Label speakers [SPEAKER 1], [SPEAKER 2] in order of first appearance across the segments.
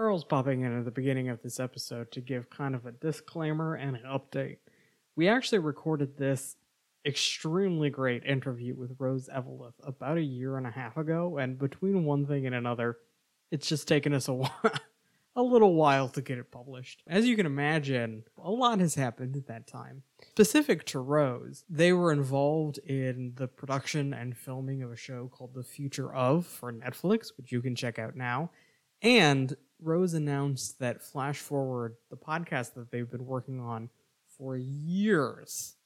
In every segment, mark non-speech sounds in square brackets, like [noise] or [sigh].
[SPEAKER 1] Charles popping in at the beginning of this episode to give kind of a disclaimer and an update. We actually recorded this extremely great interview with Rose Eveleth about a year and a half ago, and between one thing and another, it's just taken us a [laughs] while. A little while to get it published. As you can imagine, a lot has happened at that time. Specific to Rose, they were involved in the production and filming of a show called The Future of for Netflix, which you can check out now. And Rose announced that Flash Forward, the podcast that they've been working on for years,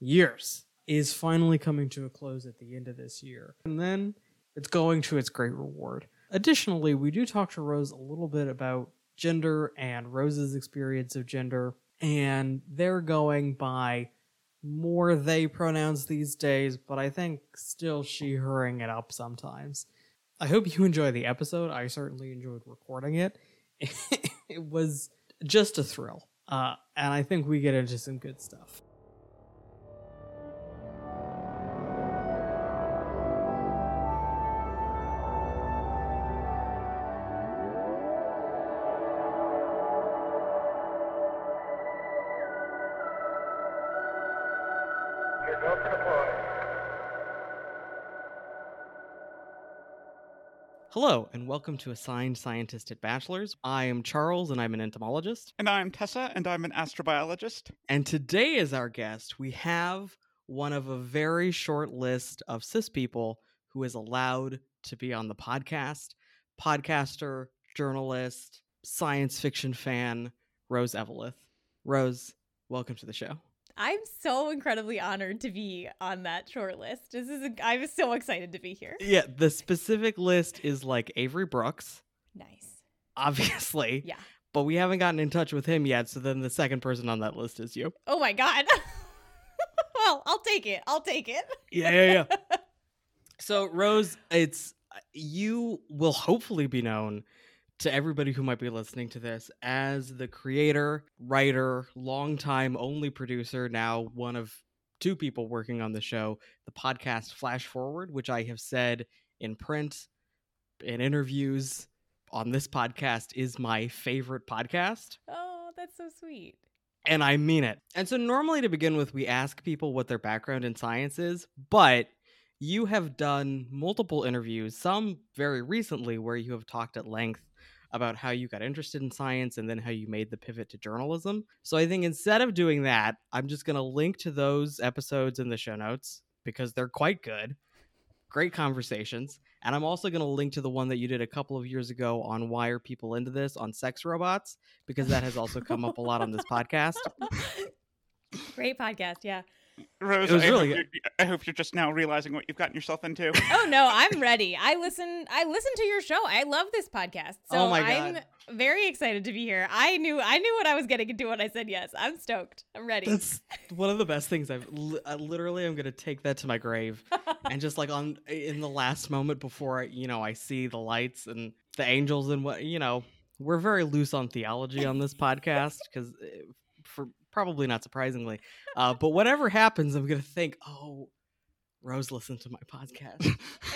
[SPEAKER 1] years, is finally coming to a close at the end of this year. And then it's going to its great reward. Additionally, we do talk to Rose a little bit about gender and Rose's experience of gender, and they're going by more they pronouns these days, but I think still she herring it up sometimes. I hope you enjoy the episode. I certainly enjoyed recording it. [laughs] it was just a thrill. Uh, and I think we get into some good stuff. Hello, and welcome to Assigned Scientist at Bachelor's. I am Charles, and I'm an entomologist.
[SPEAKER 2] And I'm Tessa, and I'm an astrobiologist.
[SPEAKER 1] And today, as our guest, we have one of a very short list of cis people who is allowed to be on the podcast podcaster, journalist, science fiction fan, Rose Eveleth. Rose, welcome to the show.
[SPEAKER 3] I'm so incredibly honored to be on that short list. This is a, I'm so excited to be here.
[SPEAKER 1] Yeah, the specific list is like Avery Brooks.
[SPEAKER 3] Nice.
[SPEAKER 1] Obviously.
[SPEAKER 3] Yeah.
[SPEAKER 1] But we haven't gotten in touch with him yet, so then the second person on that list is you.
[SPEAKER 3] Oh my god. [laughs] well, I'll take it. I'll take it.
[SPEAKER 1] Yeah, yeah, yeah. so, Rose, it's you will hopefully be known to everybody who might be listening to this as the creator, writer, longtime only producer, now one of two people working on the show, the podcast Flash Forward, which I have said in print, in interviews, on this podcast is my favorite podcast.
[SPEAKER 3] Oh, that's so sweet.
[SPEAKER 1] And I mean it. And so, normally to begin with, we ask people what their background in science is, but you have done multiple interviews, some very recently, where you have talked at length about how you got interested in science and then how you made the pivot to journalism. So I think instead of doing that, I'm just going to link to those episodes in the show notes because they're quite good. Great conversations. And I'm also going to link to the one that you did a couple of years ago on why are people into this on sex robots because that has also come up a lot on this podcast. [laughs]
[SPEAKER 3] Great podcast, yeah.
[SPEAKER 2] Rose,
[SPEAKER 1] It was
[SPEAKER 2] I,
[SPEAKER 1] really
[SPEAKER 2] hope you're- I hope you're just now realizing what you've gotten yourself into. [laughs]
[SPEAKER 3] Oh no, I'm ready. I listen I listen to your show. I love this podcast. So
[SPEAKER 1] Oh my
[SPEAKER 3] I'm
[SPEAKER 1] God.
[SPEAKER 3] very excited to be here. I knew I knew what I was getting into when I said yes. I'm stoked. I'm ready.
[SPEAKER 1] That's [laughs] one of the best things I've I literally I'm going to take that to my grave [laughs] and just like on in the last moment before I, you know I see the lights and the angels and what you know we're very loose on theology on this podcast because for eh, probably not surprisingly uh, but whatever happens I'm gonna think oh Rose listened to my podcast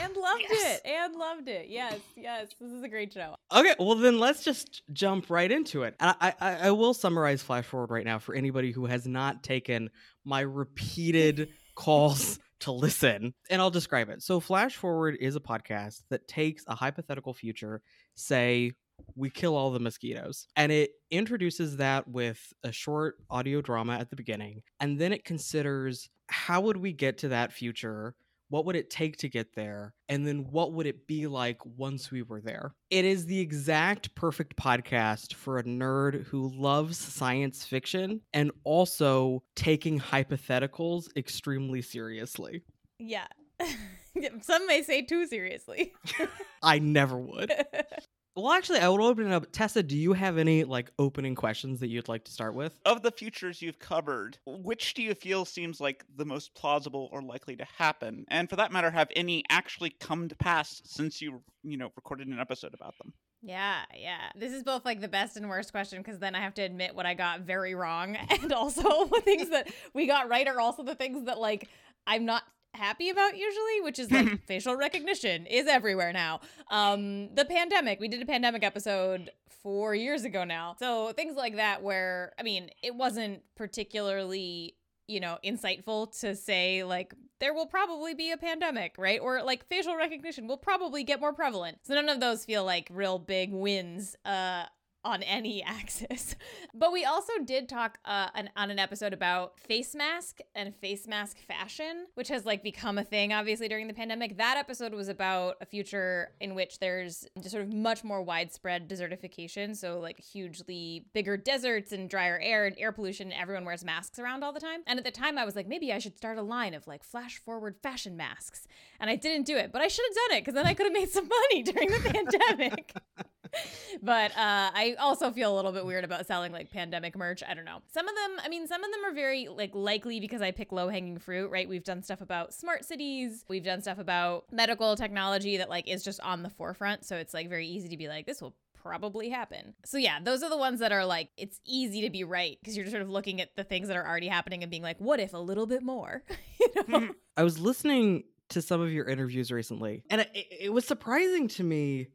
[SPEAKER 3] and [laughs] loved
[SPEAKER 2] Yes.
[SPEAKER 3] it. And loved it. Yes, yes. This is a great show.
[SPEAKER 1] okay well then let's just jump right into it and I, I I will summarize flash forward right now for anybody who has not taken my repeated [laughs] calls to listen and I'll describe it. So Flash Forward is a podcast that takes a hypothetical future, say we kill all the mosquitoes, and it introduces that with a short audio drama at the beginning, and then it considers how would we get to that future? What would it take to get there? And then what would it be like once we were there? It is the exact perfect podcast for a nerd who loves science fiction and also taking hypotheticals extremely seriously.
[SPEAKER 3] Yeah. [laughs] Some may say too seriously. [laughs]
[SPEAKER 1] I never would. [laughs] Well, actually, I would open it up. Tessa, do you have any like opening questions that you'd like to start with?
[SPEAKER 2] Of the futures you've covered, which do you feel seems like the most plausible or likely to happen? And for that matter, have any actually come to pass since you, you know, recorded an episode about them?
[SPEAKER 3] Yeah, yeah. This is both like the best and worst question because then I have to admit what I got very wrong, [laughs] and also [laughs] the things that we got right are also the things that like I'm not happy about usually, which is like [laughs] facial recognition is everywhere now. Um, the pandemic, we did a pandemic episode four years ago now. So things like that, where I mean, it wasn't particularly you know, insightful to say like there will probably be a pandemic, right? Or like facial recognition will probably get more prevalent. So none of those feel like real big wins uh on any [laughs] axis. But we also did talk uh, an, on an episode about face mask and face mask fashion, which has like become a thing obviously during the pandemic. That episode was about a future in which there's just sort of much more widespread desertification, so like hugely bigger deserts and drier air and air pollution. And everyone wears masks around all the time. And at the time, I was like, maybe I should start a line of like flash forward fashion masks, and I didn't do it, but I should have done it because then I could have made some money [laughs] during the pandemic. [laughs] [laughs] but uh, I also feel a little bit weird about selling like pandemic merch. I don't know. Some of them, I mean, some of them are very like likely because I pick low hanging fruit, right? We've done stuff about smart cities. We've done stuff about medical technology that like is just on the forefront. So it's like very easy to be like, this will probably happen. So yeah, those are the ones that are like it's easy to be right because you're sort of looking at the things that are already happening and being like, what if a little bit more? [laughs] you know? [laughs]
[SPEAKER 1] I was listening to some of your interviews recently, and it, it was surprising to me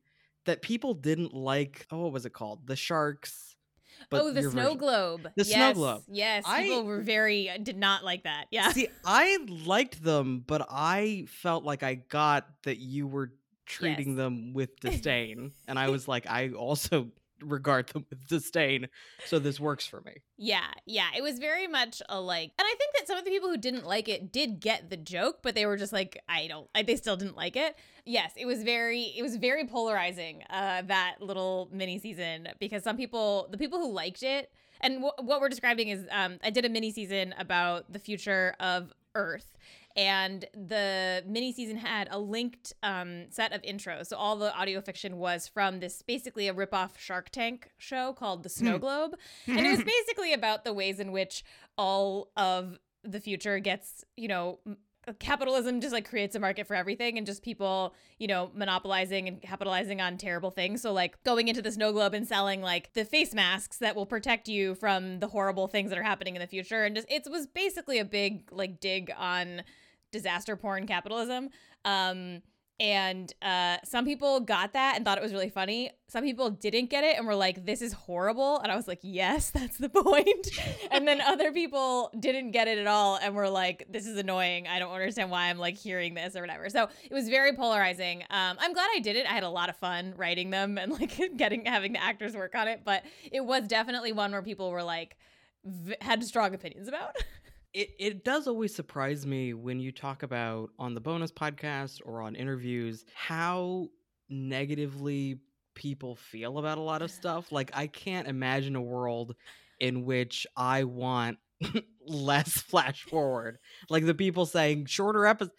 [SPEAKER 1] that people didn't like. Oh, what was it called? The sharks.
[SPEAKER 3] oh, the snow
[SPEAKER 1] version.
[SPEAKER 3] globe.
[SPEAKER 1] The
[SPEAKER 3] yes,
[SPEAKER 1] snow globe.
[SPEAKER 3] Yes,
[SPEAKER 1] I-
[SPEAKER 3] people were very uh, did not like that. Yeah.
[SPEAKER 1] See, I liked them, but I felt like I got that you were treating
[SPEAKER 3] Yes.
[SPEAKER 1] them with [laughs] disdain, and I was like, I also regard them with disdain, so this works for me.
[SPEAKER 3] Yeah, yeah. It was very much a like, and I think that some of the people who didn't like it did get the joke, but they were just like, I don't, I, they still didn't like it. Yes, it was very, it was very polarizing. Uh, that little mini season because some people, the people who liked it, and wh- what we're describing is, um, I did a mini season about the future of Earth. And the mini season had a linked um, set of intros. So all the audio fiction was from this basically a ripoff Shark Tank show called The Snow Globe. [laughs] And it was basically about the ways in which all of the future gets you know capitalism just like creates a market for everything and just people you know monopolizing and capitalizing on terrible things. So like going into the snow globe and selling like the face masks that will protect you from the horrible things that are happening in the future. And just it was basically a big like dig on disaster porn capitalism um and uh, some people got that and thought it was really funny. Some people didn't get it and were like, this is horrible. And I was like, yes, [laughs] that's the point. and then other people didn't get it at all and were like, this is annoying. I don't understand why I'm like hearing this or whatever. So it was very polarizing. Um, I'm glad I did it. I had a lot of fun writing them and like [laughs] getting having the actors work on it. But it was definitely one where people were like, v- had strong opinions about. [laughs]
[SPEAKER 1] It it does always surprise me when you talk about on the bonus podcast or on interviews how negatively people feel about a lot of stuff. Like I can't imagine a world in which I want [laughs] less flash forward. Like the people saying shorter episodes.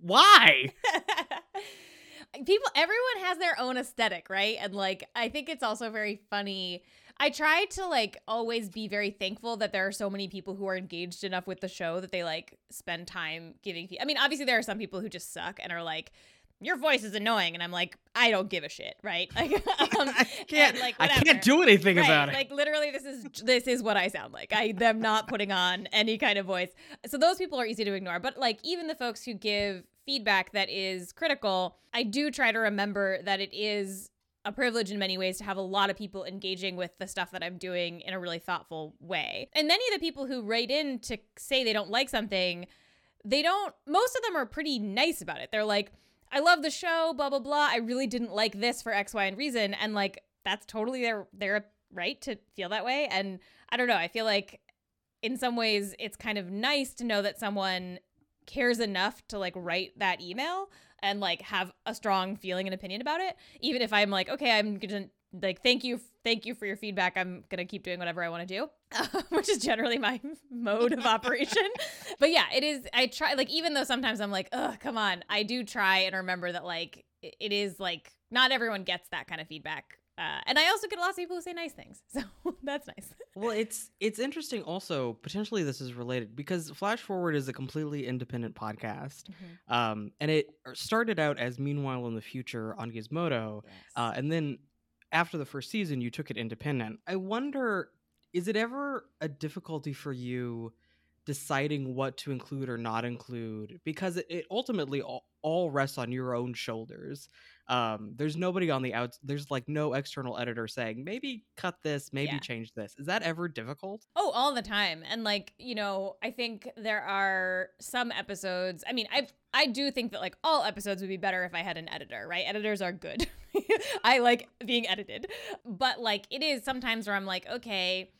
[SPEAKER 1] Why? [laughs]
[SPEAKER 3] people everyone has their own aesthetic right and like i think it's also very funny i try to like always be very thankful that there are so many people who are engaged enough with the show that they like spend time giving i mean obviously there are some people who just suck and are like your voice is annoying and i'm like i don't give a shit right [laughs] like um,
[SPEAKER 1] I can't.
[SPEAKER 3] like,
[SPEAKER 1] I can't do anything
[SPEAKER 3] Right,
[SPEAKER 1] about it.
[SPEAKER 3] Like literally, this is this is what I sound like. I am not putting on any kind of voice. So those people are easy to ignore. But like even the folks who give feedback that is critical, I do try to remember that it is a privilege in many ways to have a lot of people engaging with the stuff that I'm doing in a really thoughtful way. And many of the people who write in to say they don't like something, they don't most of them are pretty nice about it. They're like, I love the show, blah blah blah. I really didn't like this for X, Y, and reason. And like that's totally their their right to feel that way. And I don't know, I feel like in some ways it's kind of nice to know that someone cares enough to like write that email and like have a strong feeling and opinion about it. Even if I'm like, okay, I'm gonna like thank you thank you for your feedback i'm gonna keep doing whatever i want to do [laughs] which is generally my [laughs] mode of operation [laughs] but yeah it is i try like even though sometimes i'm like oh come on i do try and remember that like it- it is like not everyone gets that kind of feedback uh, and i also get lots of people who say nice things [laughs] so that's nice
[SPEAKER 1] Well, it's it's interesting. Also, potentially this is related because Flash Forward is a completely independent podcast, um, and it started out as Meanwhile in the Future on Gizmodo, uh, and then after the first season, you took it independent. I wonder, is it ever a difficulty for you deciding what to include or not include because it, it ultimately all, all rests on your own shoulders um there's nobody on the outs there's like no external editor saying maybe cut this maybe
[SPEAKER 3] Yeah.
[SPEAKER 1] change this is that ever difficult
[SPEAKER 3] Oh, all the time. And like, you know, I think there are some episodes. I mean, I I do think that like all episodes would be better if I had an editor, right? Editors are good. [laughs] I like being edited. But like it is sometimes where I'm like, okay,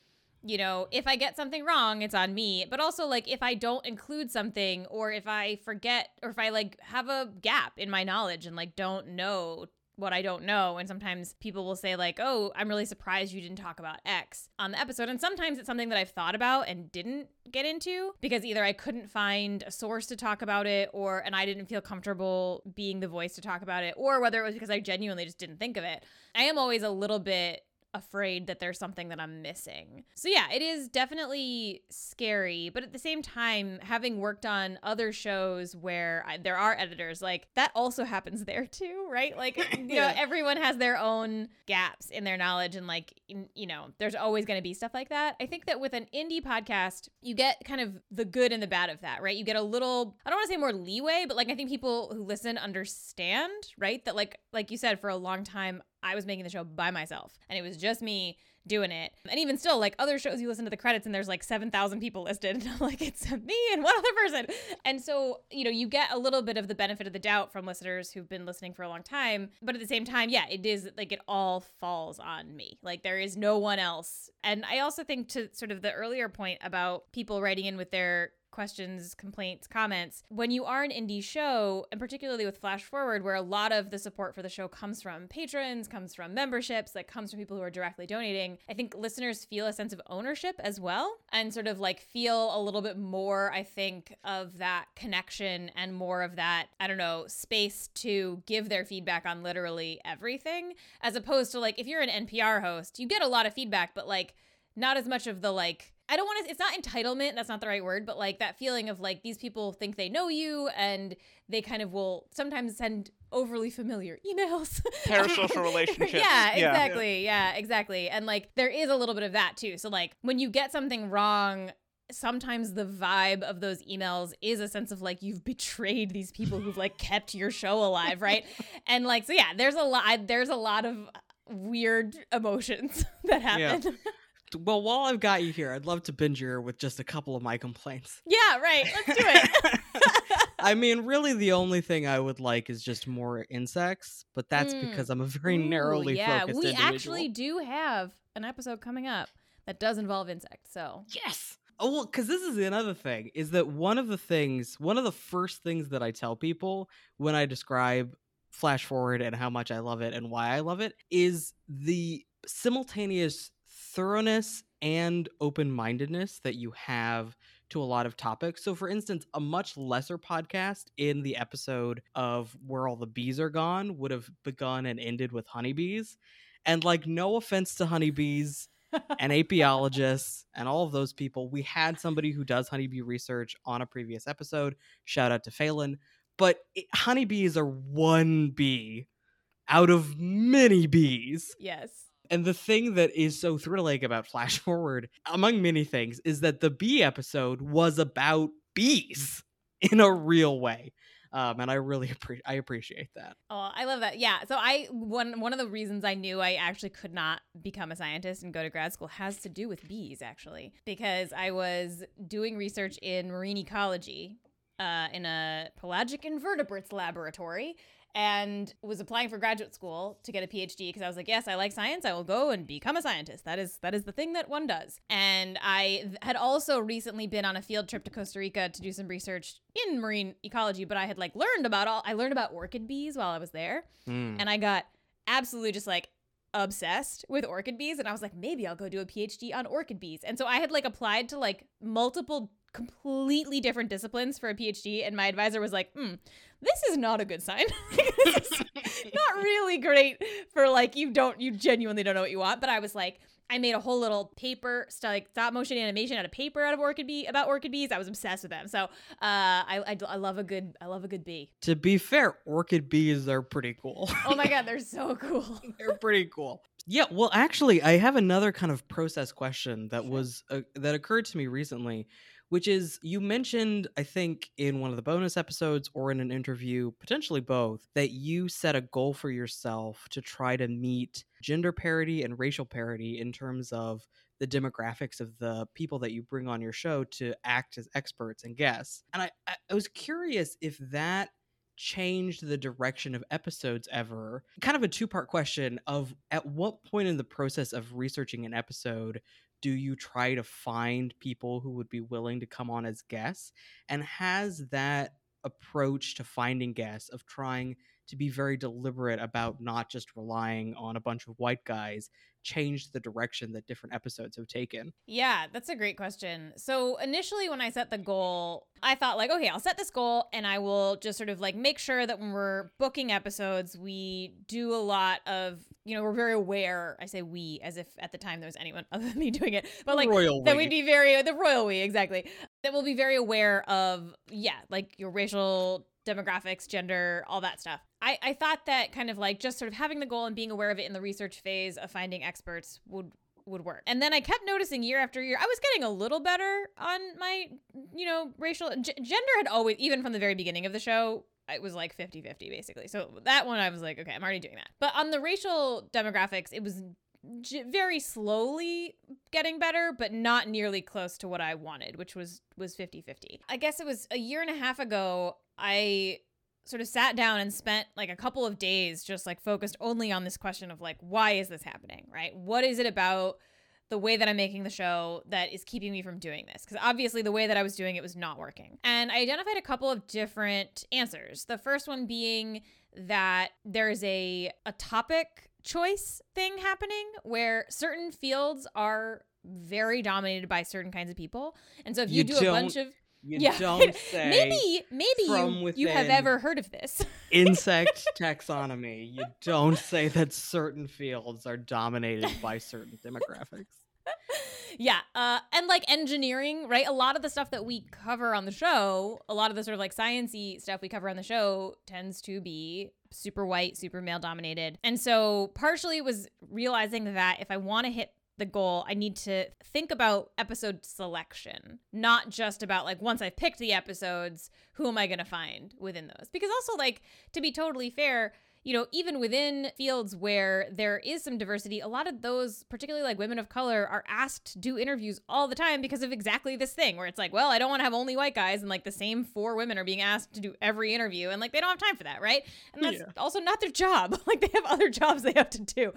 [SPEAKER 3] you know, if I get something wrong, it's on me. But also like if I don't include something or if I forget or if I like have a gap in my knowledge and like don't know what I don't know. And sometimes people will say, like, oh, I'm really surprised you didn't talk about X on the episode. And sometimes it's something that I've thought about and didn't get into because either I couldn't find a source to talk about it or, and I didn't feel comfortable being the voice to talk about it, or whether it was because I genuinely just didn't think of it. I am always a little bit afraid that there's something that I'm missing. So yeah, it is definitely scary, but at the same time, having worked on other shows where I, there are editors, like that also [laughs] happens there too, right? Like [coughs] you know, everyone has their own gaps in their knowledge and like in- you know, there's always going to be stuff like that. I think that with an indie podcast, you get kind of the good and the bad of that, right? You get a little I don't want to say more leeway, but like I think people who listen understand, right? That like like you said for a long time I was making the show by myself and it was just me doing it. And even still, like other shows, you listen to the credits and there's like 7,000 people listed. And I'm like, it's [laughs] me and one other person. And so, you know, you get a little bit of the benefit of the doubt from listeners who've been listening for a long time. But at the same time, yeah, it is like it all falls on me. Like there is no one else. And I also think to sort of the earlier point about people writing in with their questions, complaints, comments. When you are an indie show, and particularly with Flash Forward, where a lot of the support for the show comes from patrons, comes from memberships, that comes from people who are directly donating, I think listeners feel a sense of ownership as well and sort of like feel a little bit more, I think, of that connection and more of that, I don't know, space to give their feedback on literally everything, as opposed to like if you're an NPR host, you get a lot of feedback, but like not as much of the like I don't want to it's not entitlement, that's not the right word, but like that feeling of like these people think they know you and they kind of will sometimes send overly familiar [laughs] emails.
[SPEAKER 2] Parasocial [laughs] relationships.
[SPEAKER 3] yeah, exactly. Yeah, exactly. And like there is a little bit of that too. So like when you get something wrong, sometimes the vibe of those emails is a sense of like you've betrayed these people who've like kept your show alive, right? [laughs] and like so yeah, there's a lot there's a lot of weird emotions that happen. Yeah.
[SPEAKER 1] Well while i've got you here i'd love to binge your with just a couple of my complaints
[SPEAKER 3] Yeah, right. Let's do it. [laughs]
[SPEAKER 1] I mean, really, the only thing I would like is just more insects, but that's
[SPEAKER 3] Mm.
[SPEAKER 1] because I'm a very
[SPEAKER 3] Ooh,
[SPEAKER 1] narrowly
[SPEAKER 3] yeah,
[SPEAKER 1] focused Yeah,
[SPEAKER 3] we
[SPEAKER 1] individual.
[SPEAKER 3] actually do have an episode coming up that does involve insects. So
[SPEAKER 1] yes. Oh well, because this is another thing is that one of the things, one of the first things that I tell people when I describe Flash Forward and how much I love it and why I love it is the simultaneous thoroughness and open mindedness that you have to a lot of topics. So, for instance, a much lesser podcast in the episode of Where All the Bees Are Gone would have begun and ended with honeybees. And, like, no offense to honeybees and apiologists and all of those people, we had somebody who does honeybee research on a previous episode. Shout out to Phelan. But it, honeybees are one bee out of many bees.
[SPEAKER 3] yes.
[SPEAKER 1] And the thing that is so thrilling about Flash [laughs] Forward, among many things, is that the bee episode was about bees [laughs] in a real way. Um, and I really [laughs] appre- I appreciate that.
[SPEAKER 3] Oh, I love that. Yeah. So I one one of the reasons I knew I actually could not become a scientist and go to grad school has to do with bees actually because I was doing research in marine ecology uh, in a pelagic invertebrates laboratory and was applying for graduate school to get a PhD because I was like, yes, I like science. I will go and become a scientist. That is that is the thing that one does. And I had also recently been on a field trip to Costa Rica to do some research in marine ecology, but I had like learned about all I learned about orchid bees while I was there,
[SPEAKER 1] Mm.
[SPEAKER 3] and I got absolutely just like obsessed with orchid bees and I was like maybe I'll go do a PhD on orchid bees. And so I had like applied to like multiple completely different disciplines for a PhD and my advisor was like, "Hmm, this is not a good sign. [laughs] not really great for like you don't you genuinely don't know what you want." But I was like I made a whole little paper, st- like stop motion animation out of paper out of orchid bee about orchid bees. I was obsessed with them. So uh, I, I I love a good I love a good bee.
[SPEAKER 1] To be fair, orchid bees are pretty cool.
[SPEAKER 3] Oh my god, [laughs] they're so cool. [laughs]
[SPEAKER 1] They're pretty cool. Yeah, well, actually, I have another kind of process question that was uh, that occurred to me recently, which is you mentioned, I think, in one of the bonus episodes or in an interview, potentially both, that you set a goal for yourself to try to meet gender parity and racial parity in terms of the demographics of the people that you bring on your show to act as experts and guests. And I, I was curious if that changed the direction of episodes ever kind of a two part question of at what point in the process of researching an episode do you try to find people who would be willing to come on as guests? And has that approach to finding guests of trying to be very deliberate about not just relying on a bunch of white guys changed the direction that different episodes have taken?
[SPEAKER 3] Yeah, that's a great question. So, initially, when I set the goal, I thought, like, okay, I'll set this goal and I will just sort of like make sure that when we're booking episodes, we do a lot of, you know, we're very aware. I say we as if at the time there was anyone [laughs] other than me doing it, but like
[SPEAKER 1] Royal
[SPEAKER 3] that
[SPEAKER 1] we.
[SPEAKER 3] we'd be very, the royal we, exactly. That we'll be very aware of, yeah, like your racial demographics, gender, all that stuff. I, I thought that kind of like just sort of having the goal and being aware of it in the research phase of finding experts would would work. And then I kept noticing year after year, I was getting a little better on my, you know, racial g- gender had always, even from the very beginning of the show, it was like 50 50 basically. So that one I was like, okay, I'm already doing that. But on the racial demographics, it was j- very slowly getting better, but not nearly close to what I wanted, which was was 50 50. I guess it was a year and a half ago, I sort of sat down and spent like a couple of days just like focused only on this question of like why is this happening right? What is it about the way that i'm making the show that is keeping me from doing this? Because obviously the way that i was doing it was not working. And i identified a couple of different answers. The first one being that there's a a topic choice thing happening where certain fields are very dominated by certain kinds of people. And so if you,
[SPEAKER 1] You
[SPEAKER 3] do a bunch of
[SPEAKER 1] You
[SPEAKER 3] yeah
[SPEAKER 1] don't [laughs] say
[SPEAKER 3] maybe maybe
[SPEAKER 1] from
[SPEAKER 3] you, you have ever heard of this
[SPEAKER 1] insect [laughs] taxonomy. You don't say that certain fields are dominated by certain demographics. [laughs]
[SPEAKER 3] yeah uh and like engineering right a lot of the stuff that we cover on the show a lot of the sort of like sciency stuff we cover on the show tends to be super white super male dominated and so partially it was realizing that if i want to hit the goal i need to think about episode selection not just about like once i've picked the episodes who am i going to find within those? Because also like to be totally fair you know, even within fields where there is some diversity, a lot of those, particularly like women of color, are asked to do interviews all the time because of exactly this thing where it's like, well, I don't want to have only white guys, and like the same four women are being asked to do every interview, and like they don't have time for that, right? And that's
[SPEAKER 1] Yeah.
[SPEAKER 3] also not their job. [laughs] like they have other jobs they have to do.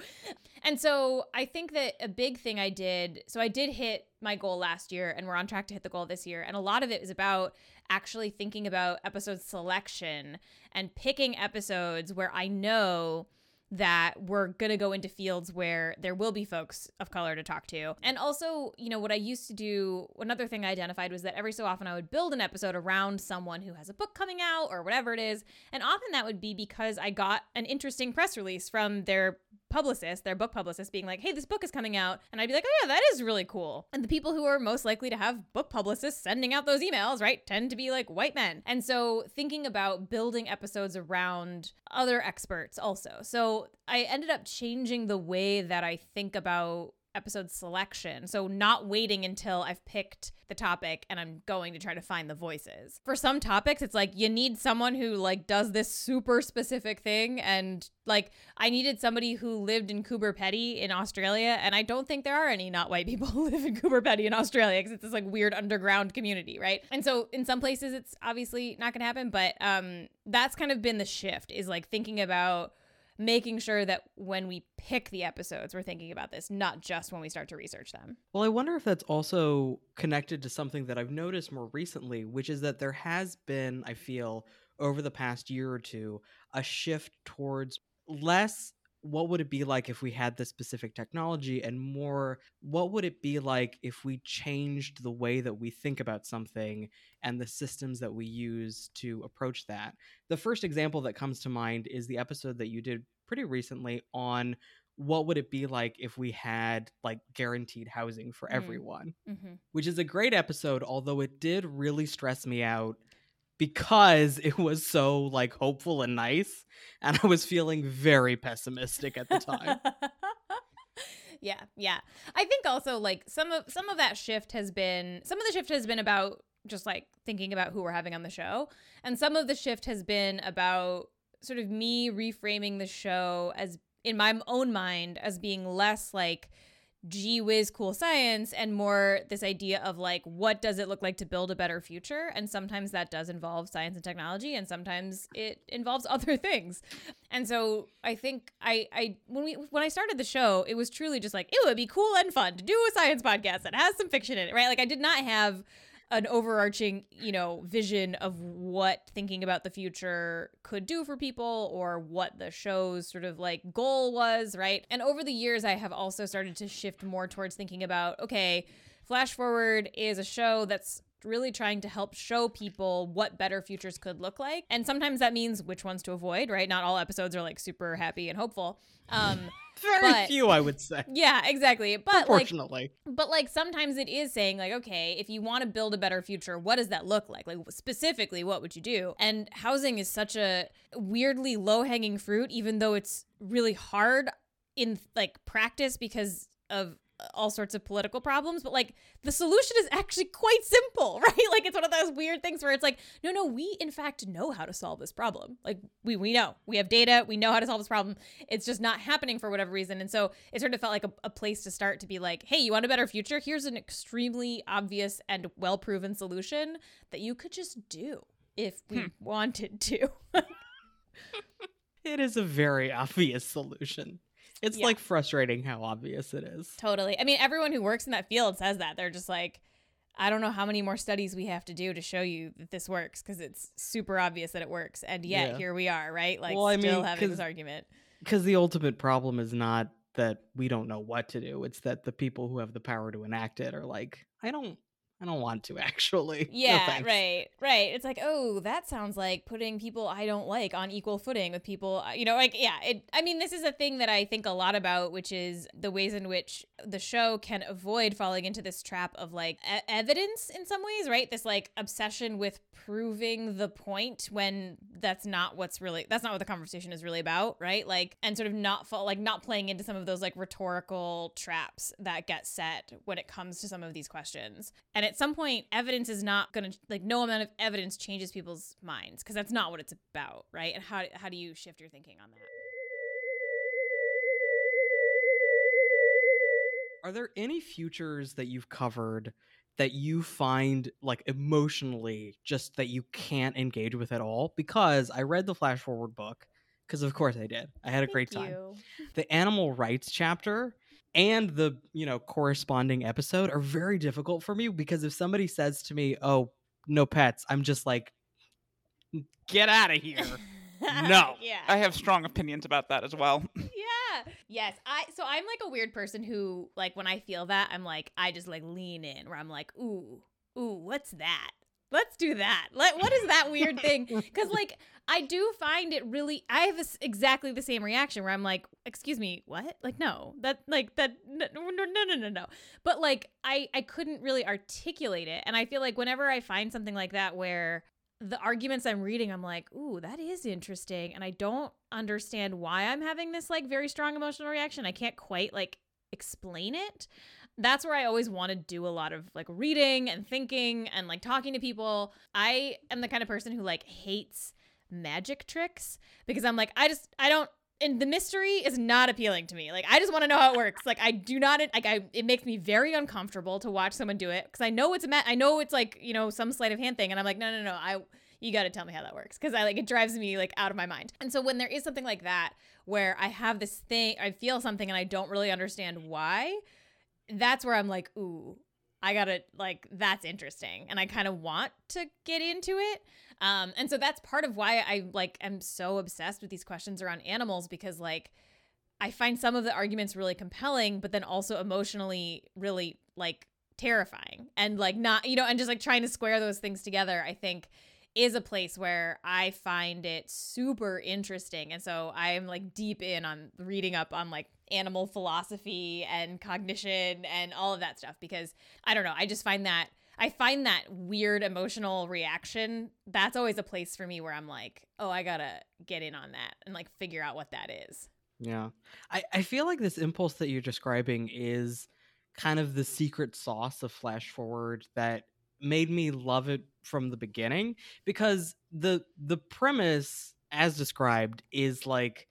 [SPEAKER 3] And so I think that a big thing I did, so I did hit my goal last year, and we're on track to hit the goal this year. And a lot of it is about actually thinking about episode selection and picking episodes where I know that we're going to go into fields where there will be folks of color to talk to. And also, you know, what I used to do, another thing I identified was that every so often I would build an episode around someone who has a book coming out or whatever it is. And often that would be because I got an interesting press release from their publicist, their book publicist, being like, hey, this book is coming out. And I'd be like, oh, yeah, that is really cool. And the people who are most likely to have book publicists sending out those emails, right, tend to be like white men. And so thinking about building episodes around other experts also. So I ended up changing the way that I think about episode selection. So not waiting until I've picked the topic and I'm going to try to find the voices. For some topics it's like you need someone who like does this super specific thing and like I needed somebody who lived in Coober Pedy in Australia and I don't think there are any not white [laughs] people who live in Coober Pedy in Australia because it's this like weird underground community, right? And so in some places it's obviously not going to happen, but um that's kind of been the shift is like thinking about making sure that when we pick the episodes, we're thinking about this, not just when we start to research them.
[SPEAKER 1] Well, I wonder if that's also connected to something that I've noticed more recently, which is that there has been, I feel, over the past year or two, a shift towards less what would it be like if we had this specific technology and more what would it be like if we changed the way that we think about something and the systems that we use to approach that the first example that comes to mind is the episode that you did pretty recently on what would it be like if we had like guaranteed housing for
[SPEAKER 3] Mm.
[SPEAKER 1] everyone
[SPEAKER 3] Mm-hmm.
[SPEAKER 1] which is a great episode although it did really stress me out because it was so like hopeful and nice and i was feeling very pessimistic at the time [laughs]
[SPEAKER 3] yeah, yeah. I think also like some of some of that shift has been some of the shift has been about just like thinking about who we're having on the show, and some of the shift has been about sort of me reframing the show as in my own mind as being less like gee whiz cool science and more this idea of like what does it look like to build a better future? And sometimes that does involve science and technology and sometimes it involves [laughs] other things. And so i think i i when we when i started the show it was truly just like it would be cool and fun to do a science podcast that has some fiction in it right? Like i did not have an overarching, you know, vision of what thinking about the future could do for people or what the show's sort of like goal was, right? And over the years I have also started to shift more towards thinking about okay, Flash Forward is a show that's really trying to help show people what better futures could look like. And sometimes that means which ones to avoid, right? Not all episodes are like super happy and hopeful. Um [laughs]
[SPEAKER 1] Very
[SPEAKER 3] but-
[SPEAKER 1] few, I would say.
[SPEAKER 3] yeah, exactly. But like
[SPEAKER 1] Unfortunately.
[SPEAKER 3] but like sometimes it is saying like okay if you want to build a better future what does that look like like specifically what would you do and housing is such a weirdly low hanging fruit even though it's really hard in like practice because of all sorts of political problems but like the solution is actually quite simple [laughs] right? Like it's one of those weird things where it's like no no we in fact know how to solve this problem. Like we we know. We have data. We know how to solve this problem. It's just not happening for whatever reason. And so it sort of felt like a, a place to start to be like hey you want a better future? Here's an extremely obvious and well proven solution that you could just do if we hmm. wanted to. [laughs]
[SPEAKER 1] It is a very obvious solution. It's
[SPEAKER 3] Yeah.
[SPEAKER 1] like frustrating how obvious it is.
[SPEAKER 3] Totally. I mean, everyone who works in that field says that. They're just like, I don't know how many more studies we have to do to show you that this works because it's super obvious that it works. And yet
[SPEAKER 1] Yeah.
[SPEAKER 3] here we are, right? Like
[SPEAKER 1] Well, I
[SPEAKER 3] still
[SPEAKER 1] mean,
[SPEAKER 3] having this argument.
[SPEAKER 1] Because the ultimate problem is not that we don't know what to do. It's that the people who have the power to enact it are like, I don't I don't want to [laughs] actually.
[SPEAKER 3] Yeah,
[SPEAKER 1] thanks."
[SPEAKER 3] right, right. It's like, oh, that sounds like putting people I don't like on equal footing with people, you know, like, yeah. It, I mean, this is a thing that I think a lot about, which is the ways in which the show can avoid falling into this trap of like e- evidence in some ways, right? This like obsession with proving the point when that's not what's really, that's not what the conversation is really about, right? Like, and sort of not fall, like, not playing into some of those like rhetorical traps that get set when it comes to some of these questions. And at some point, evidence is not going to like no amount of evidence changes people's minds because that's not what it's about, right? And how how do you shift your thinking on that?
[SPEAKER 1] Are there any futures that you've covered that you find like emotionally just that you can't engage with at all? Because I read the Flash Forward book, because of course I did. I had a great time.
[SPEAKER 3] you.
[SPEAKER 1] The animal rights chapter and the you know corresponding episode are very difficult for me because if somebody says to me, "Oh, no pets," I'm just like, "Get out of here." No. [laughs]
[SPEAKER 3] yeah.
[SPEAKER 2] I have strong opinions about that as well. [laughs]
[SPEAKER 3] yeah. Yes. I so I'm like a weird person who like when I feel that I'm like I just like lean in where I'm like ooh ooh what's that. Let's do that. Let what is that weird thing? Because like I do find it really. I have exactly the same reaction where I'm like, "Excuse me, what? Like, no, that like that no no no no no no." But like, I I couldn't really articulate it, and I feel like whenever I find something like that where the arguments I'm reading, I'm like, "Ooh, that is interesting," and I don't understand why I'm having this like very strong emotional reaction. I can't quite like explain it that's where I always want to do a lot of like reading and thinking and like talking to people. I am the kind of person who like hates magic tricks because I'm like, I just, I don't, and the mystery is not appealing to me. Like, I just want to know how it works. Like, I do not, like, I, it makes me very uncomfortable to watch someone do it because I know it's a, ma- I know it's like, you know, some sleight of hand thing. And I'm like, no, no, no, I, you got to tell me how that works because I like it drives me like out of my mind. And so when there is something like that where I have this thing, I feel something and I don't really understand why, that's where I'm like, ooh, I gotta like that's interesting, and I kind of want to get into it. Um, and so that's part of why I like am so obsessed with these questions around animals because like I find some of the arguments really compelling, but then also emotionally really like terrifying and like not you know and just like trying to square those things together. I think is a place where I find it super interesting. And so I am like deep in on reading up on like animal philosophy and cognition and all of that stuff because I don't know, I just find that I find that weird emotional reaction. That's always a place for me where I'm like, oh, I gotta get in on that and like figure out what that is.
[SPEAKER 1] Yeah. I, I feel like this impulse that you're describing is kind of the secret sauce of Flash Forward that made me love it from the beginning because the the premise as described is like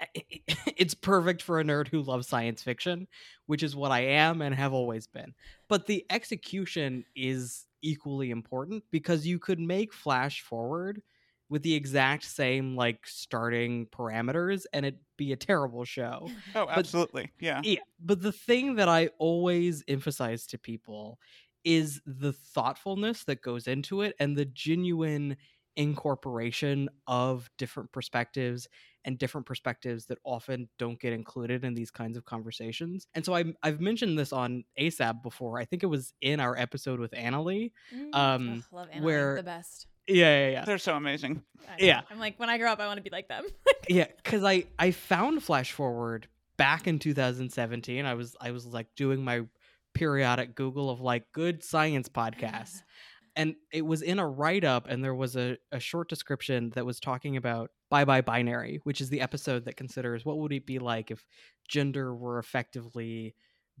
[SPEAKER 1] eh, eh, eh, [laughs] it's perfect for a nerd who loves science fiction, which is what I am and have always been. But the execution is equally important because you could make Flash Forward with the exact same like starting parameters and it'd be a terrible show.
[SPEAKER 2] Oh, absolutely. yeah.
[SPEAKER 1] Yeah. But the thing that I always emphasize to people is the thoughtfulness that goes into it and the genuine incorporation of different perspectives and different perspectives that often don't get included in these kinds of conversations. And so I, I've mentioned this on ASAP before. I think it was in our episode with Annalee.
[SPEAKER 3] Mm.
[SPEAKER 1] Um,
[SPEAKER 3] Ugh, love Anna,
[SPEAKER 1] where-
[SPEAKER 3] the best.
[SPEAKER 1] Yeah, yeah, yeah.
[SPEAKER 2] They're so amazing.
[SPEAKER 1] Yeah.
[SPEAKER 3] I'm like when I grow up, I want to be like them.
[SPEAKER 1] yeah [laughs] because i i found flash forward back in 2017 i was i was like doing my periodic google of like good science podcasts [laughs] and it was in a write-up and there was a, a short description that was talking about bye bye binary which is the episode that considers what would it be like if gender were effectively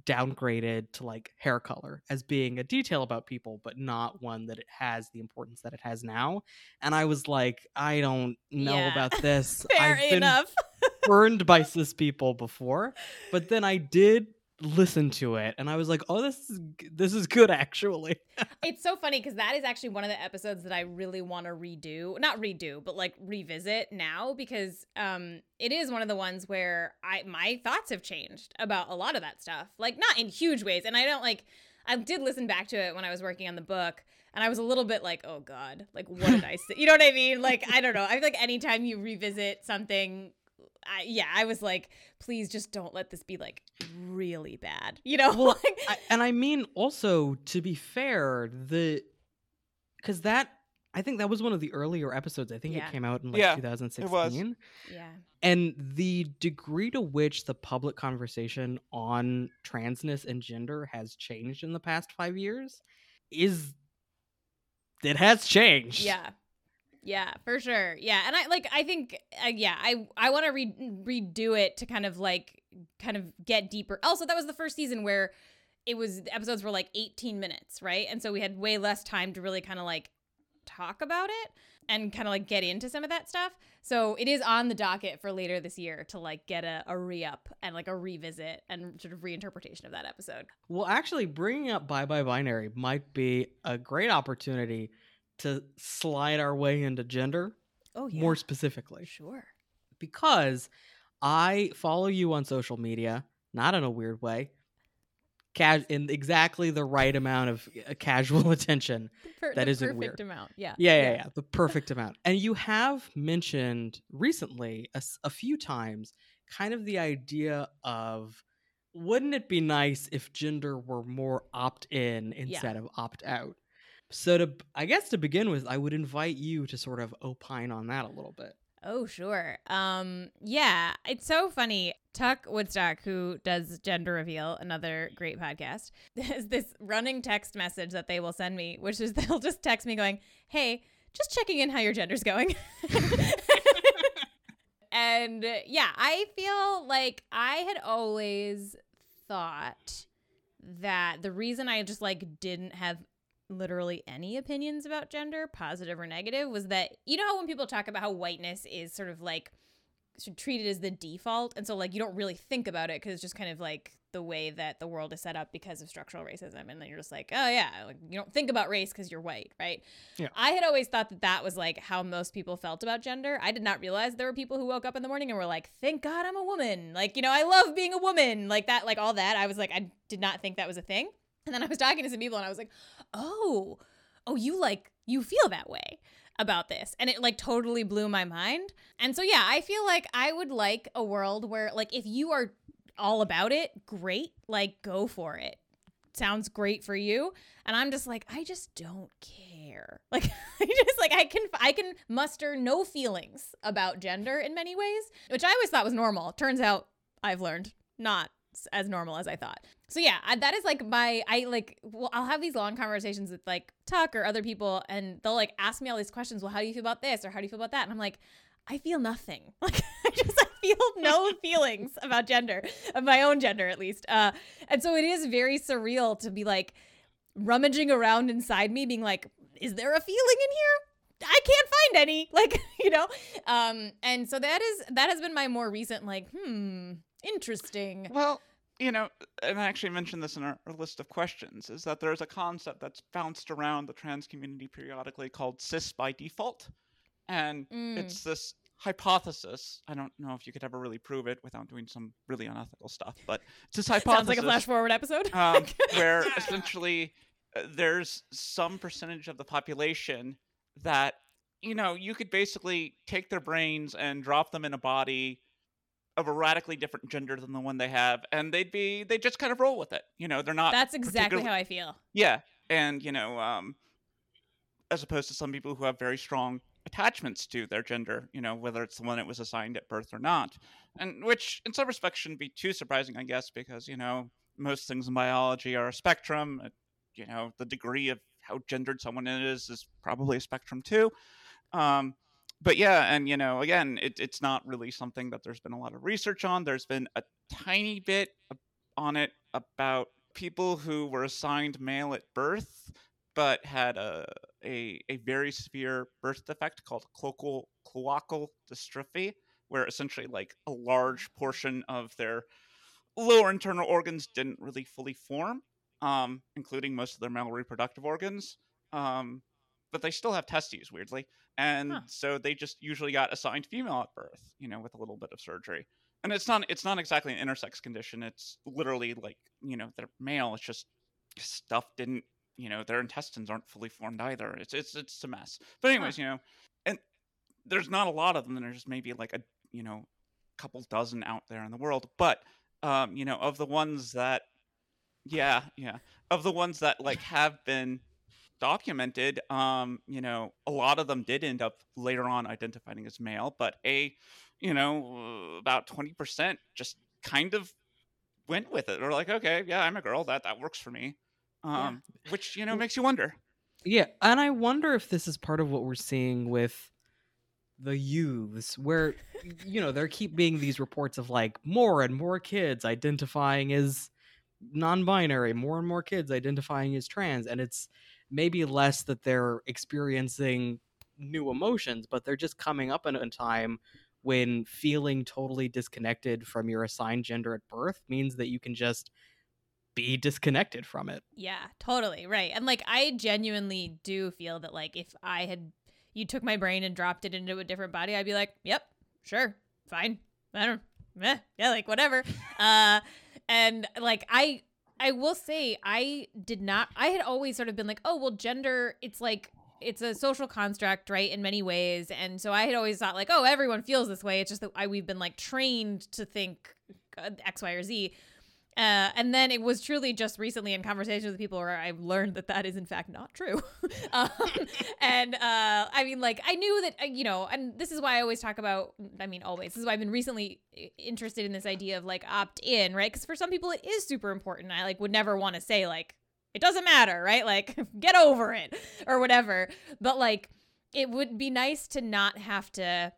[SPEAKER 1] downgraded to like hair color as being a detail about people but not one that it has the importance that it has now and i was like i don't know
[SPEAKER 3] Yeah.
[SPEAKER 1] about [laughs] this
[SPEAKER 3] Fair
[SPEAKER 1] i've been
[SPEAKER 3] enough. [laughs]
[SPEAKER 1] burned by cis people before but then i did listen to it and i was like oh this is this is good actually [laughs]
[SPEAKER 3] It's so funny because that is actually one of the episodes that I really want to redo. Not redo, but like revisit now because um it is one of the ones where I my thoughts have changed about a lot of that stuff. Like not in huge ways. And I don't like I did listen back to it when I was working on the book and I was a little bit like, "Oh god, like what did I [laughs] say?" You know what I mean? Like I don't know. I feel like anytime you revisit something I, yeah, I was like, please just don't let this be like really bad. You know,
[SPEAKER 1] Well, [laughs]
[SPEAKER 3] like,
[SPEAKER 1] I, and i mean also to be fair the because that i think that was one of the earlier episodes i think
[SPEAKER 3] Yeah.
[SPEAKER 1] it came out in like
[SPEAKER 2] Yeah,
[SPEAKER 1] 2016
[SPEAKER 3] yeah.
[SPEAKER 1] and the degree to which the public conversation on transness and gender has changed in the past five years is it has changed
[SPEAKER 3] Yeah. Yeah, for sure. Yeah, and I like I think uh, yeah, I I want to re- redo it to kind of like kind of get deeper. Also, that was the first season where it was the episodes were like 18 minutes, right? And so we had way less time to really kind of like talk about it and kind of like get into some of that stuff. So it is on the docket for later this year to like get a, a re-up and like a revisit and sort of reinterpretation of that episode.
[SPEAKER 1] Well, actually, bringing up Bye Bye Binary might be a great opportunity to slide our way into gender
[SPEAKER 3] Oh yeah.
[SPEAKER 1] more specifically.
[SPEAKER 3] sure.
[SPEAKER 1] Because I follow you on social media, not in a weird way, ca- in exactly the right amount of uh, casual [laughs] attention.
[SPEAKER 3] Per-
[SPEAKER 1] That
[SPEAKER 3] the
[SPEAKER 1] isn't
[SPEAKER 3] perfect
[SPEAKER 1] weird.
[SPEAKER 3] amount. Yeah.
[SPEAKER 1] Yeah, yeah, yeah, the perfect amount. And you have mentioned recently a few times kind of the idea of wouldn't it be nice if gender were more opt in instead of opt out? So to I guess to begin with, I would invite you to sort of opine on that a little bit.
[SPEAKER 3] Oh, sure. Um, yeah, it's so funny. Tuck Woodstock, who does Gender Reveal, another great podcast, [laughs] has this running text message that they will send me, which is [laughs] they'll just text me going, Hey, just checking in how your gender's going. [laughs] and uh, yeah, I feel like I had always thought that the reason I just like didn't have literally any opinions about gender, positive or negative, was that you know how when people talk about how whiteness is sort of like treated as the default, and so like you don't really think about it because it's just kind of like the way that the world is set up because of structural racism, and then you're just like, oh yeah, like you don't think about race because you're white, right?
[SPEAKER 1] Yeah.
[SPEAKER 3] I had always thought that that was like how most people felt about gender. I did not realize there were people who woke up in the morning and were like, thank God I'm a woman. Like, you know, I love being a woman. Like that, like all that. I was like, I did not think that was a thing. And then I was talking to some people and I was like, oh, oh, you like, you feel that way about this. And it like totally blew my mind. And so, yeah, I feel like I would like a world where, like, if you are all about it, great. Like, go for it. Sounds great for you. And I'm just like, I just don't care. [laughs] Like, I just like, I can, I can muster no feelings about gender in many ways, which I always thought was normal. Turns out I've learned not as normal as I thought. So yeah, I, that is like my I like well I'll have these long conversations with like Tuck or other people and they'll like ask me all these questions, well how do you feel about this or how do you feel about that? And I'm like I feel nothing. [laughs] Like I just I feel no [laughs] feelings about gender, of my own gender at least. Uh, and so it is very surreal to be like rummaging around inside me, being like, is there a feeling in here? I can't find any. [laughs] Like, you know? Um, and so that is that has been my more recent, like, hmm, interesting.
[SPEAKER 2] Well, you know, and I actually mentioned this in our, our list of questions, is that there's a concept that's bounced around the trans community periodically called cis by default. And
[SPEAKER 3] Mm.
[SPEAKER 2] it's this hypothesis. I don't know if you could ever really prove it without doing some really unethical stuff, but it's this hypothesis. [laughs]
[SPEAKER 3] Sounds like a flash forward episode.
[SPEAKER 2] um, [laughs] where essentially uh, there's some percentage of the population that you know you could basically take their brains and drop them in a body of a radically different gender than the one they have and they'd be they just kind of roll with it you know they're not
[SPEAKER 3] That's exactly how I feel.
[SPEAKER 2] yeah and you know um as opposed to some people who have very strong attachments to their gender you know whether it's the one it was assigned at birth or not and which in some respects shouldn't be too surprising i guess because you know most things in biology are a spectrum uh, you know the degree of how gendered someone is is probably a spectrum too um but yeah and you know again it, it's not really something that there's been a lot of research on. There's been a tiny bit on it about people who were assigned male at birth but had a a, a very severe birth defect called cloacal cloacal exstrophy where essentially like a large portion of their lower internal organs didn't really fully form um, including most of their male reproductive organs um, but they still have testes weirdly and
[SPEAKER 3] Huh.
[SPEAKER 2] so they just usually got assigned female at birth you know with a little bit of surgery. And it's not it's not exactly an intersex condition it's literally like you know they're male it's just stuff didn't you know their intestines aren't fully formed either it's it's it's a mess. But anyways you know and there's not a lot of them there's just maybe like a you know couple dozen out there in the world but um you know of the ones that yeah yeah of the ones that like have been documented um you know a lot of them did end up later on identifying as male but a you know uh, about 20% just kind of went with it. Or like okay yeah i'm a girl that that works for me. Um which you know makes you wonder.
[SPEAKER 1] Yeah, and I wonder if this is part of what we're seeing with the youths, where you know there keep being these reports of like more and more kids identifying as non-binary, more and more kids identifying as trans, and it's maybe less that they're experiencing new emotions, but they're just coming up in a time when feeling totally disconnected from your assigned gender at birth means that you can just be disconnected from it.
[SPEAKER 3] Yeah, totally. Right. And like I genuinely do feel that like if I had you took my brain and dropped it into a different body, I'd be like, "Yep, sure. Fine. I don't eh, yeah, like whatever." [laughs] uh and like I I will say I did not I had always sort of been like, "Oh, well gender it's like it's a social construct, right, in many ways." And so I had always thought like, "Oh, everyone feels this way. It's just that I we've been like trained to think uh, X, Y, or Z." Uh, and then it was truly just recently in conversations with people where I've learned that that is in fact not true. [laughs] um, and uh, I mean, like I knew that uh, you know, and this is why I always talk about. I mean, always. This is why I've been recently interested in this idea of like opt in, right? Because for some people it is super important. I like would never want to say like it doesn't matter, right? Like [laughs] get over it or whatever. But like it would be nice to not have to.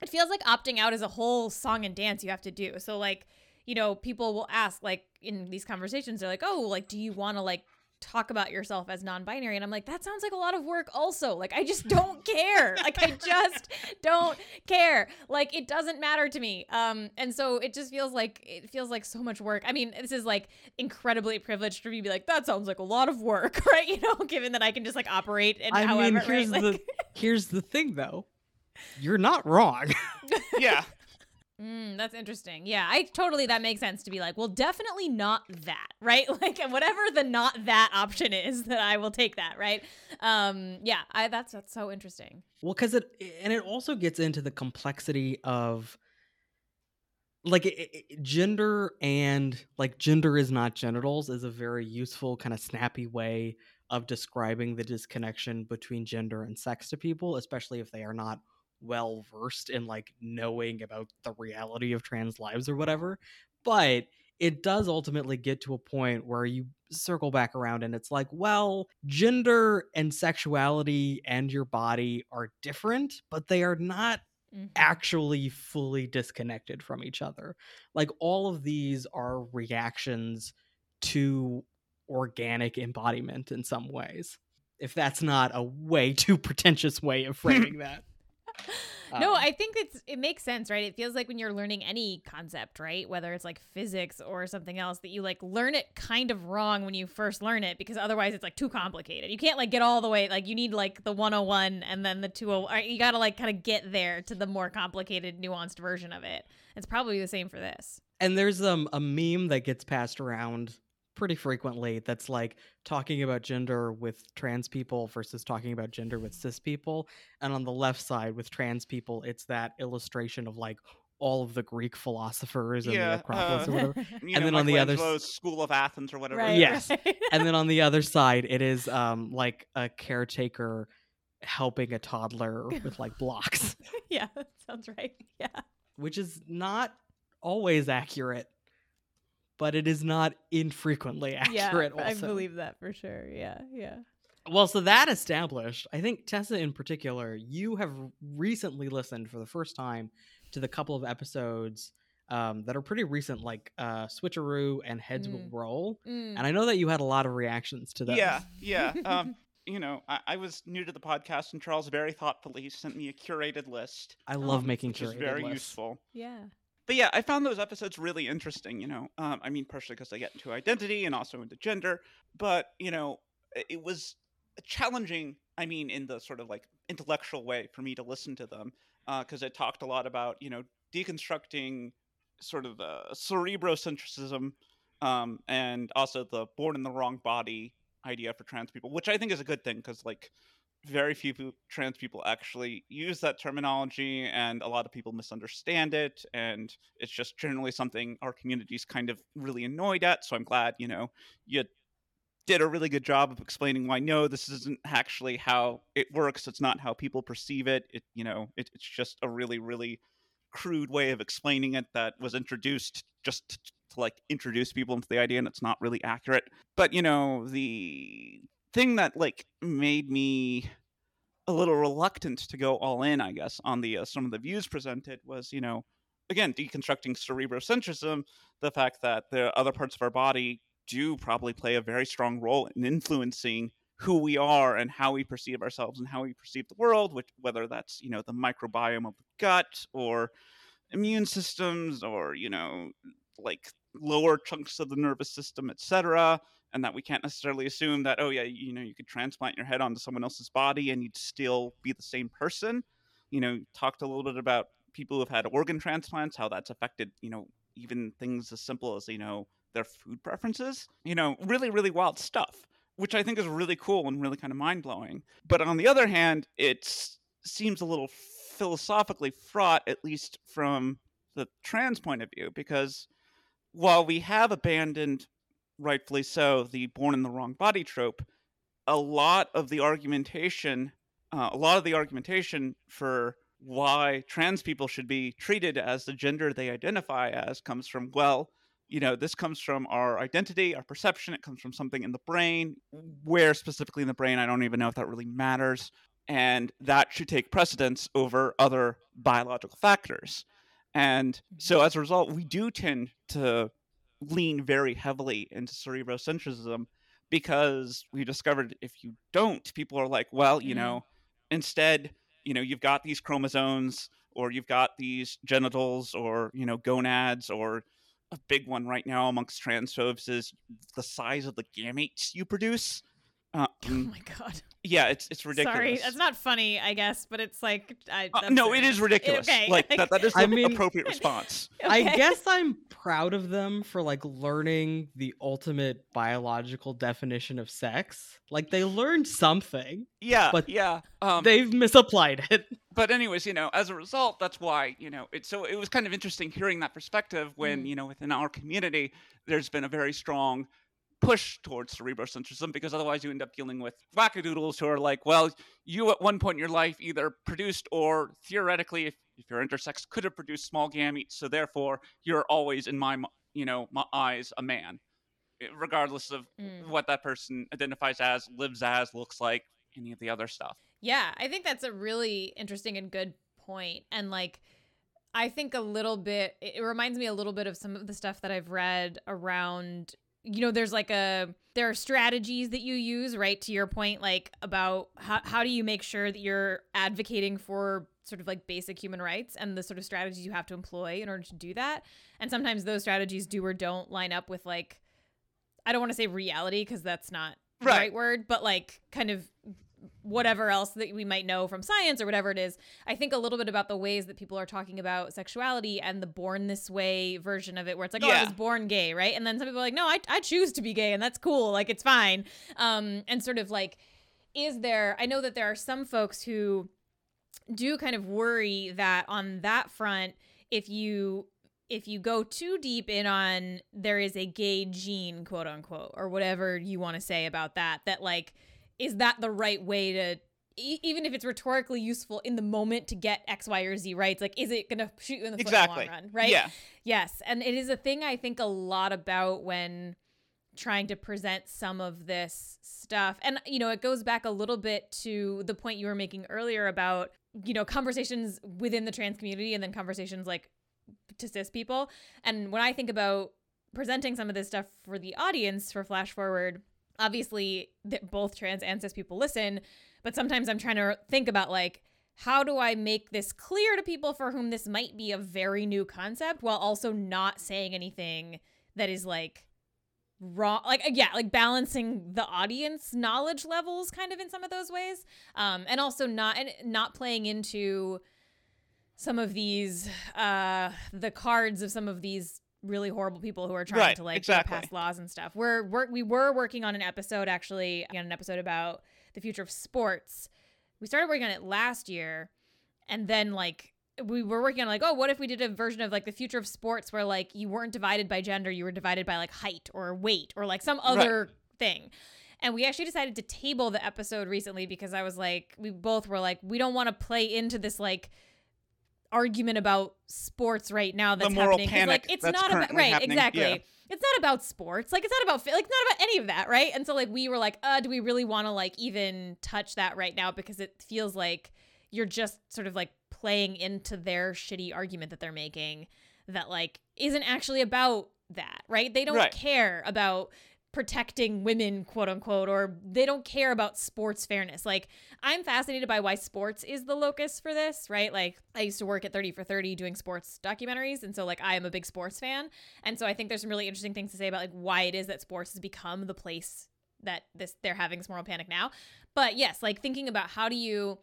[SPEAKER 3] It feels like opting out is a whole song and dance you have to do. So like you know, people will ask like in these conversations, they're like, "Oh, like, do you want to like talk about yourself as non-binary?" And I'm like, "That sounds like a lot of work." Also, like, I just don't care. Like, I just don't care. Like, it doesn't matter to me. Um, and so it just feels like it feels like so much work. I mean, this is like incredibly privileged for me to be like, "That sounds like a lot of work," [laughs] right? You know, given that I can just like operate and
[SPEAKER 1] I
[SPEAKER 3] however,
[SPEAKER 1] mean,
[SPEAKER 3] right?
[SPEAKER 1] here's
[SPEAKER 3] Like-
[SPEAKER 1] the here's the thing though. You're not wrong.
[SPEAKER 2] yeah
[SPEAKER 3] Mm, that's interesting. Yeah, I totally that makes sense to be like, well, definitely not that, [laughs] right? Like whatever the not that option is, that I will take that, right? Um, yeah, I that's that's so interesting.
[SPEAKER 1] well, because it and it also gets into the complexity of like it, it- gender and like gender is not genitals is a very useful kind of snappy way of describing the disconnection between gender and sex to people, especially if they are not well versed in like knowing about the reality of trans lives or whatever. But it does ultimately get to a point where you circle back around and it's like, well, gender and sexuality and your body are different, but they are not
[SPEAKER 3] mm-hmm.
[SPEAKER 1] actually fully disconnected from each other. Like all of these are reactions to organic embodiment in some ways. If that's not a way too pretentious way of [laughs] framing that. [laughs]
[SPEAKER 3] no,
[SPEAKER 1] Um,
[SPEAKER 3] I think it's it makes sense, right? It feels like when you're learning any concept, right? Whether it's like physics or something else, that you like learn it kind of wrong when you first learn it because otherwise it's like too complicated. You can't like get all the way like you need like the 101 and then the 20 you got to like kind of get there to the more complicated nuanced version of it. It's probably the same for this.
[SPEAKER 1] and there's um a meme that gets passed around pretty frequently that's like talking about gender with trans people versus talking about gender with cis people and on the left side with trans people it's that illustration of like all of the greek philosophers and
[SPEAKER 2] Yeah,
[SPEAKER 1] the acropolis
[SPEAKER 2] uh,
[SPEAKER 1] or whatever [laughs]
[SPEAKER 2] You
[SPEAKER 1] And
[SPEAKER 2] know,
[SPEAKER 1] then on the other s-
[SPEAKER 2] School of Athens or whatever.
[SPEAKER 3] right.
[SPEAKER 1] Yes.
[SPEAKER 3] right. [laughs]
[SPEAKER 1] and then on the other side it is um like a caretaker helping a toddler [laughs] with like blocks
[SPEAKER 3] yeah, that sounds right. Yeah.
[SPEAKER 1] which is not always accurate but it is not infrequently [laughs] accurate
[SPEAKER 3] yeah, I believe that for sure. Yeah, yeah.
[SPEAKER 1] Well, so that established, I think Tessa in particular, you have recently listened for the first time to the couple of episodes um, that are pretty recent, like uh, Switcheroo and Heads Will
[SPEAKER 3] Mm.
[SPEAKER 1] Roll.
[SPEAKER 3] Mm.
[SPEAKER 1] And I know that you had a lot of reactions to those.
[SPEAKER 2] Yeah, yeah. [laughs] Um, you know, I, I was new to the podcast, and Charles very thoughtfully sent me a curated list,
[SPEAKER 1] I love
[SPEAKER 3] Oh,
[SPEAKER 1] making
[SPEAKER 2] which is
[SPEAKER 1] curated
[SPEAKER 2] very
[SPEAKER 1] lists.
[SPEAKER 2] useful.
[SPEAKER 3] yeah.
[SPEAKER 2] But yeah, I found those episodes really interesting. You know, um, I mean, partially because they get into identity and also into gender, but you know, it was challenging. I mean, in the sort of like intellectual way for me to listen to them, because it talked a lot about you know deconstructing sort of the cerebrocentrism um, and also the born in the wrong body idea for trans people, which I think is a good thing because like very few trans people actually use that terminology and a lot of people misunderstand it and it's just generally something our community's kind of really annoyed at so i'm glad you know you did a really good job of explaining why no this isn't actually how it works it's not how people perceive it it you know it, it's just a really really crude way of explaining it that was introduced just to, to like introduce people into the idea and it's not really accurate. But you know the thing that like made me a little reluctant to go all in, I guess, on the uh, some of the views presented was, you know, again deconstructing cerebrocentrism, the fact that the other parts of our body do probably play a very strong role in influencing who we are and how we perceive ourselves and how we perceive the world, which whether that's you know the microbiome of the gut or immune systems or you know like lower chunks of the nervous system, etc and that we can't necessarily assume that oh yeah you know you could transplant your head onto someone else's body and you'd still be the same person. You know talked a little bit about people who've had organ transplants how that's affected you know even things as simple as you know their food preferences you know really really wild stuff which i think is really cool and really kind of mind-blowing. But on the other hand it seems a little philosophically fraught at least from the trans point of view because while we have abandoned rightfully so, the born in the wrong body trope, a lot of the argumentation, uh, a lot of the argumentation for why trans people should be treated as the gender they identify as comes from, well, you know, this comes from our identity, our perception. It comes from something in the brain. Where specifically in the brain, I don't even know if that really matters. And that should take precedence over other biological factors. And so as a result, we do tend to lean very heavily into cerebrocentrism because we discovered if you don't, people are like, well, you
[SPEAKER 3] Mm.
[SPEAKER 2] know, instead, you know, you've got these chromosomes or you've got these genitals or, you know, gonads or a big one right now amongst transphobes is the size of the gametes you produce. Uh, [laughs]
[SPEAKER 3] Oh
[SPEAKER 2] mm,
[SPEAKER 3] my god.
[SPEAKER 2] yeah, it's it's ridiculous.
[SPEAKER 3] Sorry, that's not funny, I guess, but it's like I.
[SPEAKER 2] Uh, no,
[SPEAKER 3] fair.
[SPEAKER 2] it is ridiculous.
[SPEAKER 3] okay,
[SPEAKER 2] Like
[SPEAKER 3] like-
[SPEAKER 2] that, that is the
[SPEAKER 1] I mean-
[SPEAKER 2] appropriate [laughs] response.
[SPEAKER 1] I guess I'm proud of them for like learning the ultimate biological definition of sex. Like they learned something.
[SPEAKER 2] Yeah,
[SPEAKER 1] But
[SPEAKER 2] yeah. Um,
[SPEAKER 1] They've misapplied it. [laughs]
[SPEAKER 2] but anyways, you know, as a result, that's why you know it's so it was kind of interesting hearing that perspective when
[SPEAKER 3] Mm.
[SPEAKER 2] you know within our community there's been a very strong push towards cerebrocentrism because otherwise you end up dealing with wackadoodles who are like, well, you at one point in your life either produced or theoretically, if, if you're intersex, could have produced small gametes, so therefore you're always in my you know my eyes a man, eh, regardless of
[SPEAKER 3] Mm.
[SPEAKER 2] what that person identifies as, lives as, looks like, any of the other stuff.
[SPEAKER 3] Yeah, I think that's a really interesting and good point. And like, I think a little bit, it reminds me a little bit of some of the stuff that I've read around, you know, there's like a, there are strategies that you use, right? To your point, like about how, how do you make sure that you're advocating for sort of like basic human rights and the sort of strategies you have to employ in order to do that. And sometimes those strategies do or don't line up with like, I don't want to say reality because that's not the
[SPEAKER 2] Right.
[SPEAKER 3] right word, but like kind of whatever else that we might know from science or whatever it is. I think a little bit about the ways that people are talking about sexuality and the born this way version of it, where it's like, oh, I was born gay, right? And then some people are like, no, I, I choose to be gay and that's cool. Like, it's fine. Um, and sort of like, is there, I know that there are some folks who do kind of worry that on that front, if you if you go too deep in on there is a gay gene, quote unquote, or whatever you want to say about that, that like, is that the right way to e- even if it's rhetorically useful in the moment to get X, Y, or Z rights, like is it gonna shoot you in the
[SPEAKER 2] Exactly.
[SPEAKER 3] foot in the long run, right?
[SPEAKER 2] Yeah.
[SPEAKER 3] Yes, and it is a thing I think a lot about when trying to present some of this stuff. And you know, it goes back a little bit to the point you were making earlier about, you know, conversations within the trans community and then conversations like to cis people. And when I think about presenting some of this stuff for the audience for Flash Forward, obviously that both trans and cis people listen, but sometimes I'm trying to think about like how do I make this clear to people for whom this might be a very new concept while also not saying anything that is like wrong like uh, yeah like balancing the audience knowledge levels kind of in some of those ways um and also not and not playing into some of these uh the cards of some of these really horrible people who are trying
[SPEAKER 2] Right,
[SPEAKER 3] to like
[SPEAKER 2] exactly.
[SPEAKER 3] pass laws and stuff. We're, we're we were working on an episode actually on an episode about the future of sports. We started working on it last year and then like we were working on like oh what if we did a version of like the future of sports where like you weren't divided by gender you were divided by like height or weight or like some other thing. And we actually decided to table the episode recently because i was like we both were like we don't want to play into this like argument about sports right now that's happening like it's not about right
[SPEAKER 2] happening,
[SPEAKER 3] exactly
[SPEAKER 2] yeah.
[SPEAKER 3] it's not about sports like it's not about like not about any of that right and so like we were like uh do we really want to like even touch that right now because it feels like you're just sort of like playing into their shitty argument that they're making that like isn't actually about that right they don't
[SPEAKER 2] Right.
[SPEAKER 3] care about protecting women quote unquote or they don't care about sports fairness. Like i'm fascinated by why sports is the locus for this right? Like i used to work at 30 for 30 doing sports documentaries and so like i am a big sports fan. And so i think there's some really interesting things to say about like why it is that sports has become the place that this they're having this moral panic now. But yes like thinking about how do you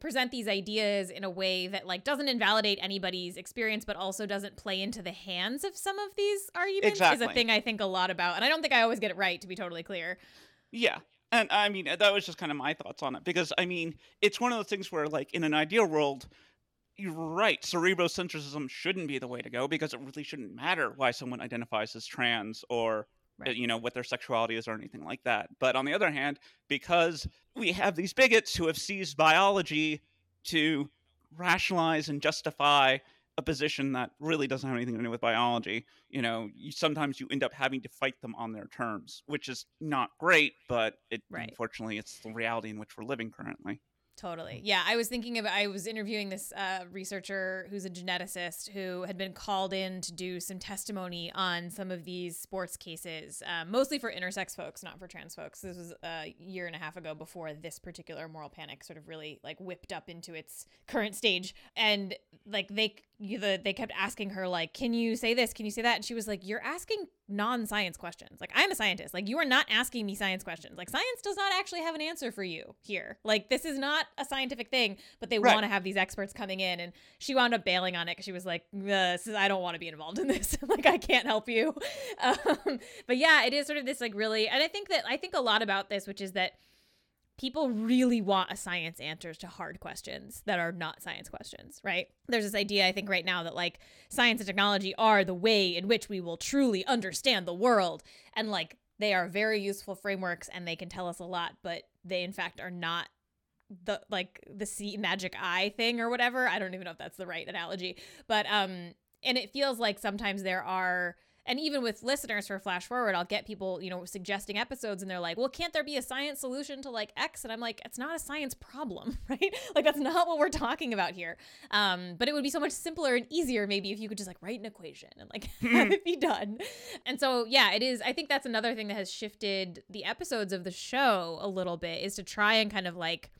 [SPEAKER 3] present these ideas in a way that like doesn't invalidate anybody's experience but also doesn't play into the hands of some of these arguments is a thing i think a lot about and i don't think i always get it right to be totally clear
[SPEAKER 2] Yeah. And I mean, that was just kind of my thoughts on it because I mean, it's one of those things where, like, in an ideal world, you're right, cerebrocentrism shouldn't be the way to go because it really shouldn't matter why someone identifies as trans or, uh, Uh,
[SPEAKER 3] right.
[SPEAKER 2] you know, what their sexuality is or anything like that. But on the other hand, because we have these bigots who have seized biology to rationalize and justify a position that really doesn't have anything to do with biology, you know, you, sometimes you end up having to fight them on their terms, which is not great, but it
[SPEAKER 3] Right.
[SPEAKER 2] unfortunately it's the reality in which we're living currently.
[SPEAKER 3] Totally. Yeah. I was thinking of, I was interviewing this uh, researcher who's a geneticist who had been called in to do some testimony on some of these sports cases, uh, mostly for intersex folks, not for trans folks. This was a year and a half ago before this particular moral panic sort of really like whipped up into its current stage. And like they, the, they kept asking her like, can you say this? Can you say that? And she was like, you're asking non-science questions. Like I'm a scientist. Like you are not asking me science questions. Like science does not actually have an answer for you here. Like this is not a scientific thing, but they
[SPEAKER 2] Right.
[SPEAKER 3] want to have these experts coming in and she wound up bailing on it because she was like, "Uh, this is, I don't want to be involved in this. [laughs] like I can't help you. [laughs] Um, but yeah, it is sort of this like really, and I think that I think a lot about this, which is that people really want a science answers to hard questions that are not science questions, right? There's this idea I think right now that like science and technology are the way in which we will truly understand the world and like they are very useful frameworks and they can tell us a lot, but they in fact are not the like the see magic eye thing or whatever. I don't even know if that's the right analogy, but um and it feels like sometimes there are and even with listeners for Flash Forward, I'll get people, you know, suggesting episodes and they're like, well, can't there be a science solution to like X? And I'm like, it's not a science problem, [laughs] right? like, that's not what we're talking about here. Um, but it would be so much simpler and easier maybe if you could just like write an equation and like [laughs] have it be done. And so, yeah, it is. I think that's another thing that has shifted the episodes of the show a little bit is to try and kind of like,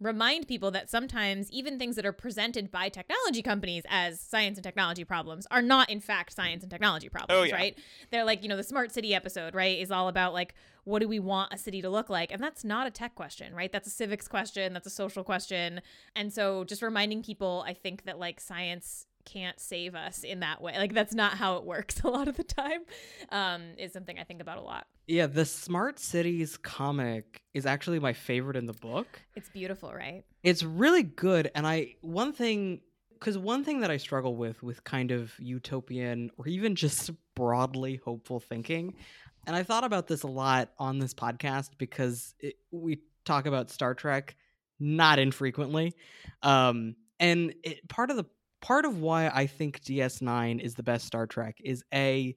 [SPEAKER 3] remind people that sometimes even things that are presented by technology companies as science and technology problems are not in fact science and technology problems,
[SPEAKER 2] Oh, yeah.
[SPEAKER 3] right? They're like, you know, the smart city episode, right, is all about like what do we want a city to look like? And that's not a tech question, right? That's a civics question, that's a social question. And so just reminding people, I think that like science can't save us in that way. Like that's not how it works [laughs] a lot of the time. Um is something I think about a lot.
[SPEAKER 1] Yeah, the Smart Cities comic is actually my favorite in the book.
[SPEAKER 3] It's beautiful, right?
[SPEAKER 1] It's really good and I one thing cuz one thing that I struggle with with kind of utopian or even just [laughs] broadly hopeful thinking and I thought about this a lot on this podcast because it, we talk about Star Trek not infrequently. Um and it, part of the part of why I think DS9 is the best Star Trek is a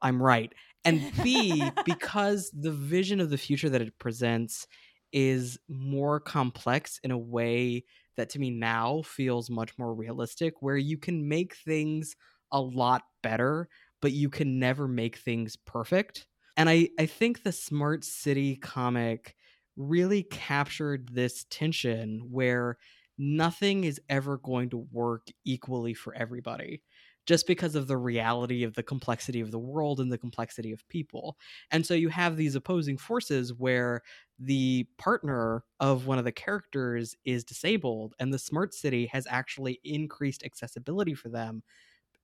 [SPEAKER 1] I'm right. And [laughs] B, because the vision of the future that it presents is more complex in a way that to me now feels much more realistic, where you can make things a lot better, but you can never make things perfect. And I, I think the Smart City comic really captured this tension where nothing is ever going to work equally for everybody just because of the reality of the complexity of the world and the complexity of people. And so you have these opposing forces where the partner of one of the characters is disabled, and the smart city has actually increased accessibility for them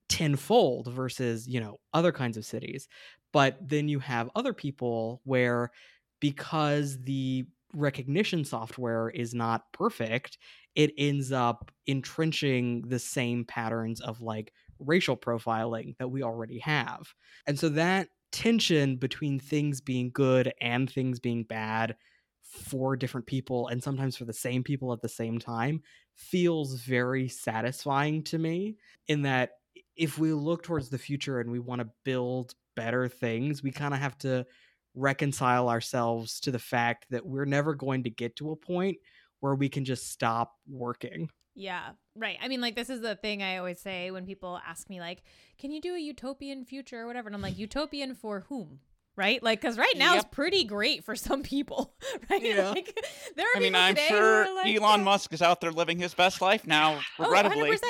[SPEAKER 1] tenfold versus, you know, other kinds of cities. But then you have other people where because the recognition software is not perfect, it ends up entrenching the same patterns of like racial profiling that we already have. And so that tension between things being good and things being bad for different people and sometimes for the same people at the same time feels very satisfying to me in that if we look towards the future and we want to build better things, we kind of have to reconcile ourselves to the fact that we're never going to get to a point where we can just stop working.
[SPEAKER 3] Yeah, right. I mean, like, this is the thing I always say when people ask me, like, can you do a utopian future or whatever? And I'm like, utopian for whom? Right? Like, because right now
[SPEAKER 2] Yep.
[SPEAKER 3] it's pretty great for some people, [laughs] right?
[SPEAKER 1] Yeah.
[SPEAKER 3] Like, there are
[SPEAKER 2] I mean, I'm sure
[SPEAKER 3] like,
[SPEAKER 2] Elon
[SPEAKER 3] yeah.
[SPEAKER 2] Musk is out there living his best life now, [laughs]
[SPEAKER 3] Oh, 100%.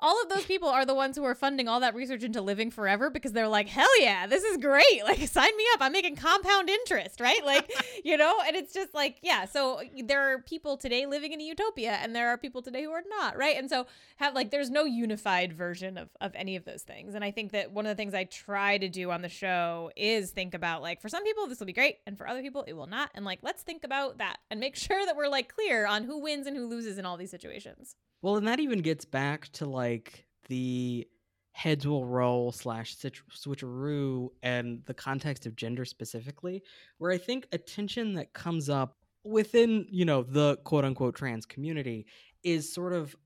[SPEAKER 3] All of those people are the ones who are funding all that research into living forever because they're like, hell yeah, this is great. [laughs] Like, sign me up. I'm making compound interest, right? Like, you know, and it's just like, yeah. So there are people today living in a utopia and there are people today who are not, right? And so have like, there's no unified version of, of any of those things. And I think that one of the things I try to do on the show is think about like, for some people, this will be great. And for other people, it will not. And like, let's think about that and make [laughs] sure that we're like clear on who wins and who loses in all these situations.
[SPEAKER 1] Well, and that even gets back to like the heads will roll slash switcheroo and the context of gender specifically, where I think a tension that comes up within, you know, the quote unquote trans community is sort of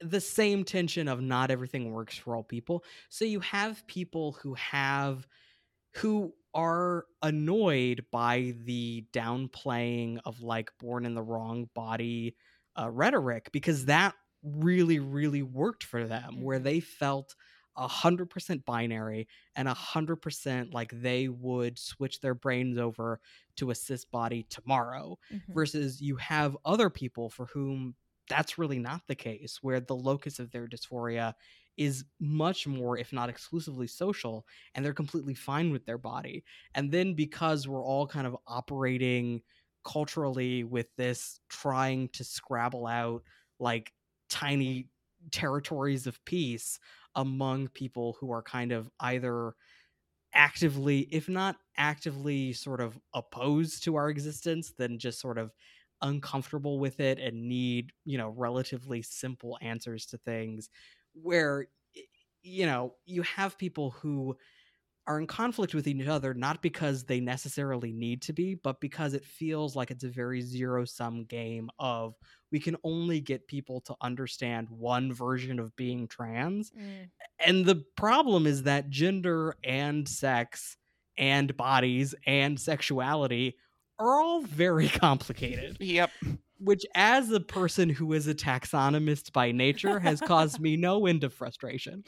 [SPEAKER 1] the same tension of not everything works for all people. So you have people who have who are annoyed by the downplaying of like born in the wrong body uh, rhetoric because that really really worked for them where
[SPEAKER 3] Mhm.
[SPEAKER 1] they felt a hundred percent binary and a hundred percent like they would switch their brains over to a cis body tomorrow
[SPEAKER 3] Mhm.
[SPEAKER 1] versus you have other people for whom that's really not the case where the locus of their dysphoria is much more if not exclusively social and they're completely fine with their body. And then because we're all kind of operating culturally with this trying to scrabble out like tiny territories of peace among people who are kind of either actively if not actively sort of opposed to our existence then just sort of uncomfortable with it and need you know relatively simple answers to things where you know you have people who are in conflict with each other not because they necessarily need to be, but because it feels like it's a very zero sum game of we can only get people to understand one version of being trans.
[SPEAKER 3] Mm.
[SPEAKER 1] And the problem is that gender and sex and bodies and sexuality are all very [laughs] complicated,
[SPEAKER 2] Yep.
[SPEAKER 1] Which, as a person who is a taxonomist by nature, has caused me no end of frustration.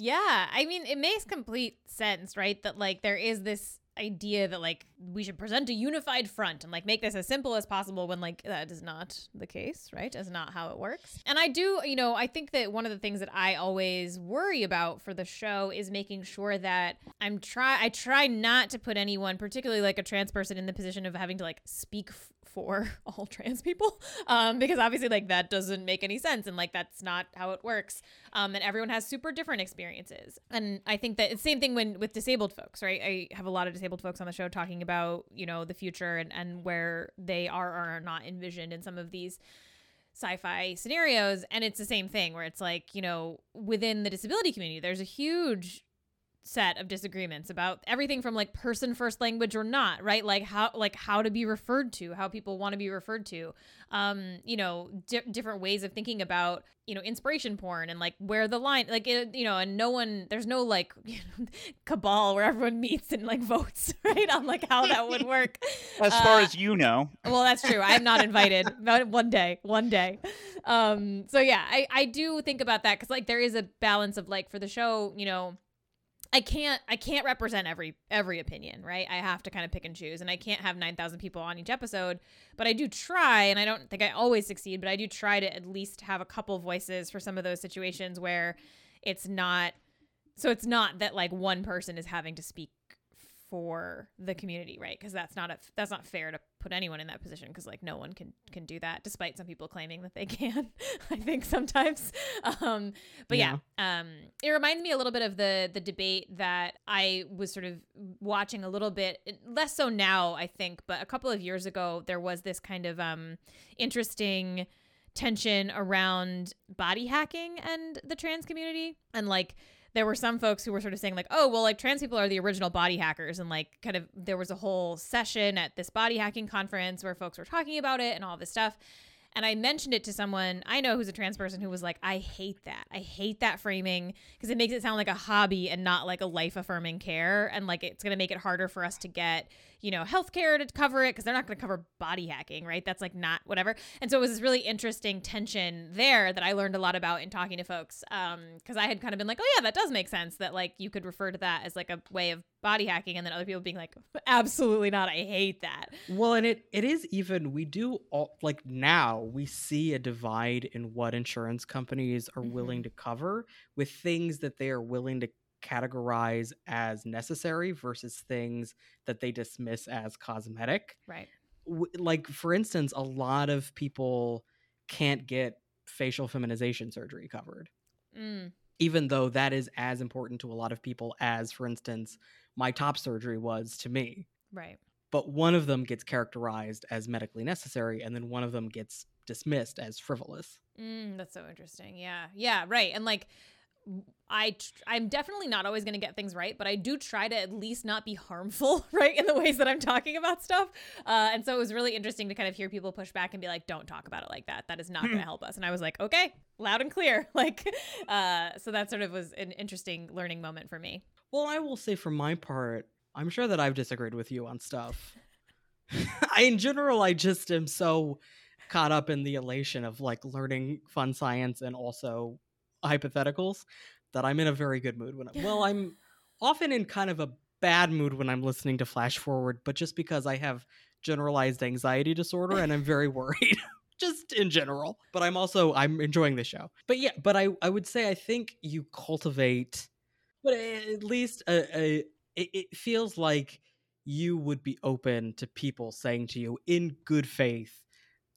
[SPEAKER 3] Yeah, I mean, it makes complete sense, right? That like there is this idea that like we should present a unified front and like make this as simple as possible when like that is not the case, right? Is not how it works. And I do, you know, I think that one of the things that I always worry about for the show is making sure that I'm try I try not to put anyone, particularly like a trans person in the position of having to like speak f- for [laughs] all trans people um because obviously like that doesn't make any sense and like that's not how it works um, and everyone has super different experiences. And I think that the same thing when with disabled folks, right? I have a lot of disabled folks on the show talking about you know the future and and where they are or are not envisioned in some of these sci-fi scenarios and it's the same thing where it's like you know within the disability community there's a huge set of disagreements about everything from like person first language or not right? Like how like how to be referred to how people want to be referred to um you know di- different ways of thinking about you know inspiration porn and like where the line like it, you know and no one there's no like you [laughs] know, cabal where everyone meets and like votes [laughs] right on like how that would work. [laughs]
[SPEAKER 2] As far
[SPEAKER 3] Uh,
[SPEAKER 2] as you know.
[SPEAKER 3] well that's true. I'm not invited one day one day. Um so yeah i i do think about that because like there is a balance of like for the show you know I can't I can't represent every every opinion, right? I have to kind of pick and choose and I can't have 9,000 people on each episode, but I do try and I don't think I always succeed, but I do try to at least have a couple voices for some of those situations where it's not so it's not that like one person is having to speak for the community, right? Because that's not a that's not fair to put anyone in that position because like no one can can do that, despite some people claiming that they [laughs] can. I think sometimes, um, but yeah. um, it reminds me a little bit of the the debate that I was sort of watching a little bit less so now, I think, but a couple of years ago there was this kind of um interesting tension around body hacking and the trans community and like there were some folks who were sort of saying like oh well like trans people are the original body hackers and like kind of there was a whole session at this body hacking conference where folks were talking about it and all this stuff and I mentioned it to someone I know who's a trans person who was like, I hate that. I hate that framing because it makes it sound like a hobby and not like a life affirming care. And like it's going to make it harder for us to get, you know, healthcare to cover it because they're not going to cover body hacking, right? That's like not whatever. And so it was this really interesting tension there that I learned a lot about in talking to folks. Um, because I had kind of been like, oh, yeah, that does make sense that like you could refer to that as like a way of body hacking. And then other people being like, [laughs] absolutely not. I hate that.
[SPEAKER 1] Well, and it it is even we do all like now we see a divide in what insurance companies are willing to cover with things that they are willing to categorize as necessary versus things that they dismiss as cosmetic.
[SPEAKER 3] Right.
[SPEAKER 1] Like for instance, a lot of people can't get facial feminization surgery covered.
[SPEAKER 3] Mm,
[SPEAKER 1] Even though that is as important to a lot of people as for instance my top surgery was to me
[SPEAKER 3] right.
[SPEAKER 1] but one of them gets characterized as medically necessary and then one of them gets dismissed as frivolous
[SPEAKER 3] Mm, that's so interesting. Yeah. Yeah. Right. And like, I tr- I'm definitely not always going to get things right, but I do try to at least not be harmful, [laughs] right, in the ways that I'm talking about stuff. Uh, and so it was really interesting to kind of hear people push back and be like, "Don't talk about it like that. That is not going to help us." And I was like, "Okay, loud and clear." [laughs] Like, uh, so that sort of was an interesting learning moment for me.
[SPEAKER 1] well i will say for my part i'm sure that i've disagreed with you on stuff [laughs] I, in general i just am so caught up in the elation of like learning fun science and also hypotheticals that i'm in a very good mood when I, well i'm often in kind of a bad mood when i'm listening to flash forward but just because i have generalized anxiety disorder and i'm very worried [laughs] just in general but i'm also i'm enjoying the show. But yeah but i i would say i think you cultivate but at least a, a it, it feels like you would be open to people saying to you in good faith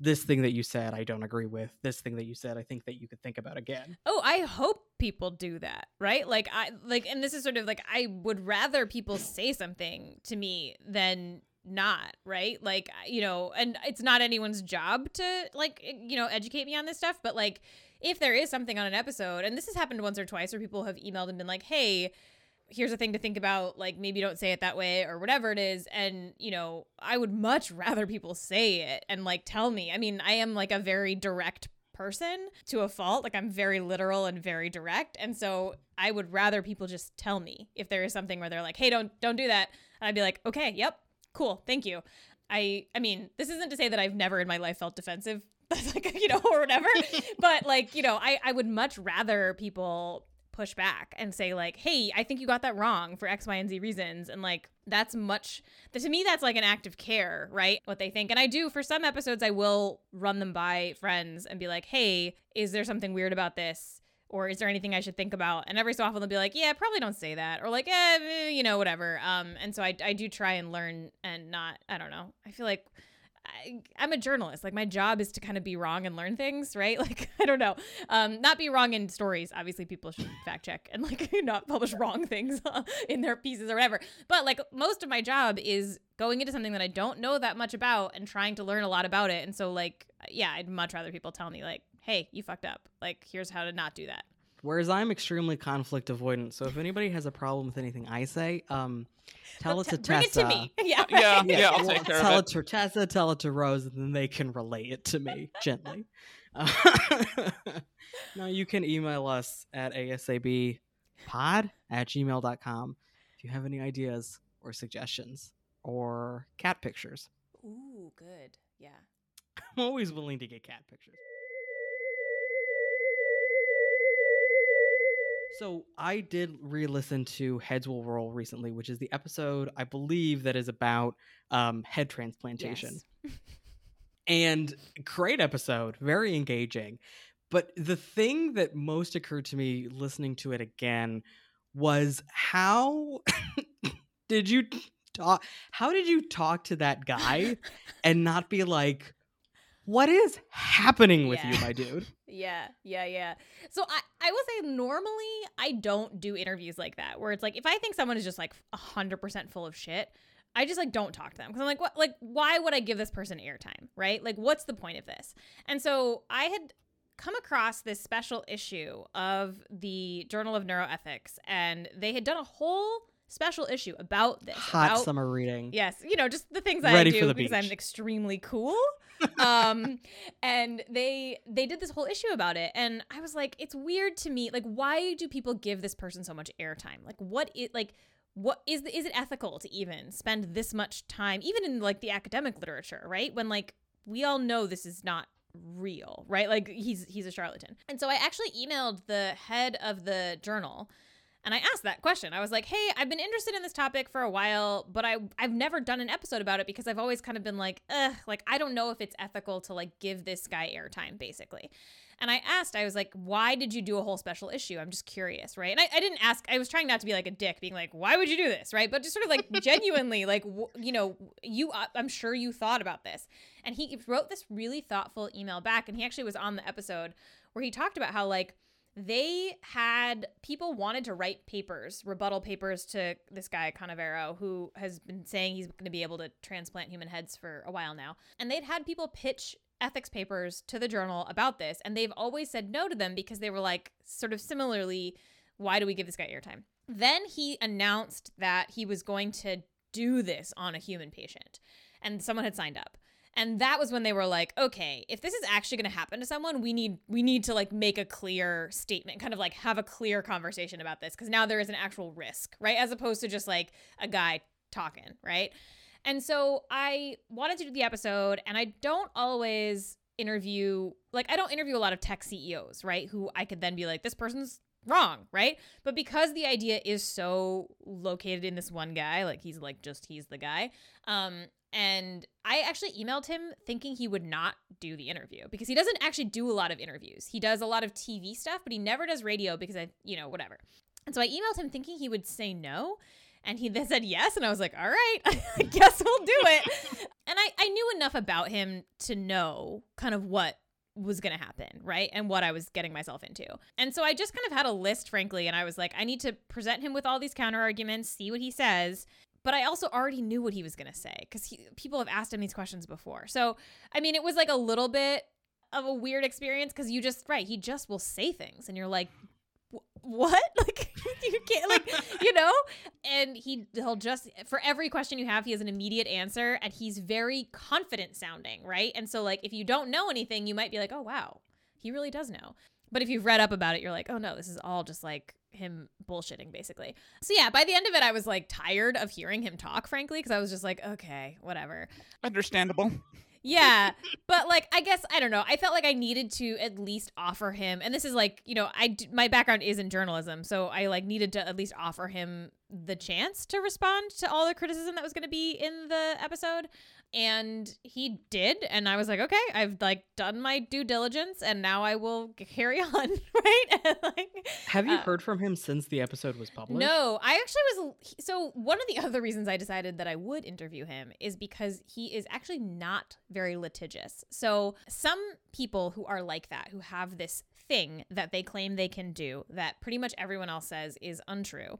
[SPEAKER 1] this thing that you said i don't agree with this thing that you said i think that you could think about again
[SPEAKER 3] Oh, I hope people do that, right? Like I like and this is sort of like I would rather people say something to me than not, right? Like you know, and it's not anyone's job to like you know, educate me on this stuff, but like if there is something on an episode and this has happened once or twice where people have emailed and been like, "Hey, here's a thing to think about like maybe don't say it that way or whatever it is and you know i would much [laughs] rather people say it and like tell me. I mean i am like a very direct person to a fault. Like i'm very literal and very direct and so i would rather people just tell me if there is something where they're like hey don't don't do that and i'd be like okay yep cool thank you. I i mean this isn't to say that i've never in my life felt defensive [laughs] like you know or whatever [laughs] but like you know i i would much rather people push back and say like hey i think you got that wrong for x y and z reasons. And like that's much to me that's like an act of care right? What they think. And i do for some episodes i will run them by friends and be like hey is there something weird about this? Or is there anything i should think about? And every so often they'll be like yeah probably don't say that. Or like eh, you know whatever. Um and so I, I do try and learn and not i don't know. I feel like I, am a journalist. Like my job is to kind of be wrong and learn things, right? [laughs] Like I don't know, um, not be wrong in stories. Obviously, people should fact check and like [laughs] not publish wrong things [laughs] in their pieces or whatever. But like most of my job is going into something that I don't know that much about and trying to learn a lot about it. And so like yeah, I'd much rather people tell me like, hey, you fucked up. Like here's how to not do that.
[SPEAKER 1] Whereas I'm extremely conflict avoidant. So if anybody has a problem with anything I say, um, tell it to
[SPEAKER 3] bring
[SPEAKER 1] Tessa.
[SPEAKER 3] it to me. [laughs] Yeah,
[SPEAKER 2] Yeah, [laughs]
[SPEAKER 3] right.
[SPEAKER 2] yeah, I'll
[SPEAKER 1] well,
[SPEAKER 2] take care
[SPEAKER 1] tell
[SPEAKER 2] of
[SPEAKER 1] it to Tessa, tell it to Rose, and then they can relay it to me [laughs] gently. Uh, now you can email us at asabpod at gmail.com if you have any ideas or suggestions or cat pictures.
[SPEAKER 3] Ooh, good. Yeah.
[SPEAKER 1] I'm always willing to get cat pictures. So I did re-listen to Heads Will Roll recently, which is the episode I believe that is about um, head transplantation.
[SPEAKER 3] Yes. [laughs]
[SPEAKER 1] And great episode, very engaging. But the thing that most occurred to me listening to it again was how [coughs] did you talk how did you talk to that guy [laughs] and not be like what is happening with you my dude [laughs]
[SPEAKER 3] Yeah, yeah, yeah. So I, I will say normally I don't do interviews like that where it's like if I think someone is just like hundred percent full of shit, I just like don't talk to them because I'm like, what? Like, why would I give this person airtime? Right? Like, what's the point of this? And so I had come across this special issue of the Journal of Neuroethics, and they had done a whole special issue about this.
[SPEAKER 1] hot
[SPEAKER 3] about,
[SPEAKER 1] summer reading
[SPEAKER 3] Yes, you know, just the things
[SPEAKER 1] Ready
[SPEAKER 3] I do because
[SPEAKER 1] beach.
[SPEAKER 3] I'm extremely cool. Um and they they did this whole issue about it and I was like it's weird to me like why do people give this person so much airtime? Like what it like what is the, is it ethical to even spend this much time even in like the academic literature, right? When like we all know this is not real, right? Like he's he's a charlatan. And so I actually emailed the head of the journal and I asked that question. I was like, "Hey, I've been interested in this topic for a while, but I I've never done an episode about it because I've always kind of been like, ugh, like I don't know if it's ethical to like give this guy airtime, basically." And I asked, I was like, "Why did you do a whole special issue? I'm just curious, right?" And I, I didn't ask. I was trying not to be like a dick, being like, "Why would you do this?" Right? But just sort of like [laughs] genuinely, like w- you know, you uh, I'm sure you thought about this. And he wrote this really thoughtful email back, and he actually was on the episode where he talked about how like they had people wanted to write papers, rebuttal papers to this guy Canavero, who has been saying he's going to be able to transplant human heads for a while now. And they'd had people pitch ethics papers to the journal about this, and they've always said no to them because they were like, sort of similarly, why do we give this guy airtime? Then he announced that he was going to do this on a human patient, and someone had signed up and that was when they were like okay if this is actually going to happen to someone we need we need to like make a clear statement kind of like have a clear conversation about this because now there is an actual risk right? As opposed to just like a guy talking right? And so i wanted to do the episode and i don't always interview like i don't interview a lot of tech ceos right? Who i could then be like this person's wrong right? But because the idea is so located in this one guy like he's like just he's the guy um and I actually emailed him thinking he would not do the interview because he doesn't actually do a lot of interviews. He does a lot of TV stuff, but he never does radio because I, you know, whatever. And so I emailed him thinking he would say no. And he then said yes. And I was like, all right, [laughs] I guess we'll do it. [laughs] and I, I knew enough about him to know kind of what was going to happen, right? And what I was getting myself into. And so I just kind of had a list, frankly. And I was like, I need to present him with all these counter arguments, see what he says but I also already knew what he was going to say because people have asked him these questions before. So, I mean, it was like a little bit of a weird experience because you just, right, he just will say things and you're like, what? [laughs] Like, [laughs] you can't like [laughs] you know and he he'll just for every question you have he has an immediate answer and he's very confident sounding right and so like if you don't know anything you might be like oh wow he really does know but if you've read up about it you're like oh no this is all just like him bullshitting basically. So yeah by the end of it i was like tired of hearing him talk frankly because i was just like okay whatever.
[SPEAKER 2] Understandable.
[SPEAKER 3] yeah [laughs] but like i guess i don't know i felt like i needed to at least offer him and this is like you know I my background is in journalism so i like needed to at least offer him the chance to respond to all the criticism that was going to be in the episode and he did and i was like okay i've like done my due diligence and now i will carry [laughs] on right [laughs] And, like
[SPEAKER 1] Have you
[SPEAKER 3] Uh,
[SPEAKER 1] heard from him since the episode was published?
[SPEAKER 3] no, I actually was. So, one of the [laughs] other reasons I decided that I would interview him is because he is actually not very litigious. So, some people who are like that, who have this thing that they claim they can do that pretty much everyone else says is untrue,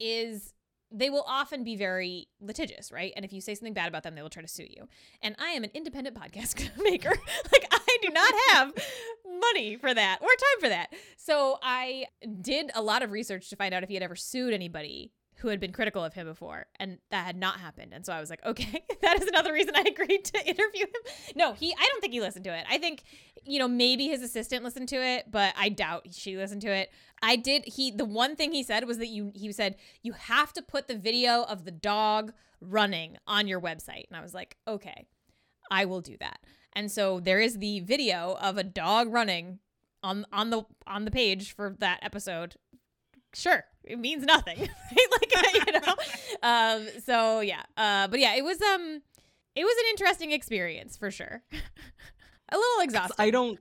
[SPEAKER 3] is they will often be very litigious, right? And if you say something bad about them, they will try to sue you. And I am an independent podcast [laughs] maker. [laughs] like I do not have money for that or time for that. So I did a lot of research to find out if he had ever sued anybody who had been critical of him before and that had not happened. And so i was like okay [laughs] that is another reason i agreed to [laughs] interview him. No he i don't think he listened to it. I think you know maybe his assistant listened to it but i doubt she listened to it. I did he the one thing he said was that you he said you have to put the video of the dog running on your website. And i was like okay i will do that. And so there is the video of a dog running on on the on the page for that episode. Sure it means nothing [laughs] right like [laughs] you know um so yeah uh but yeah it was um it was an interesting experience for sure [laughs] a little exhausting
[SPEAKER 1] I don't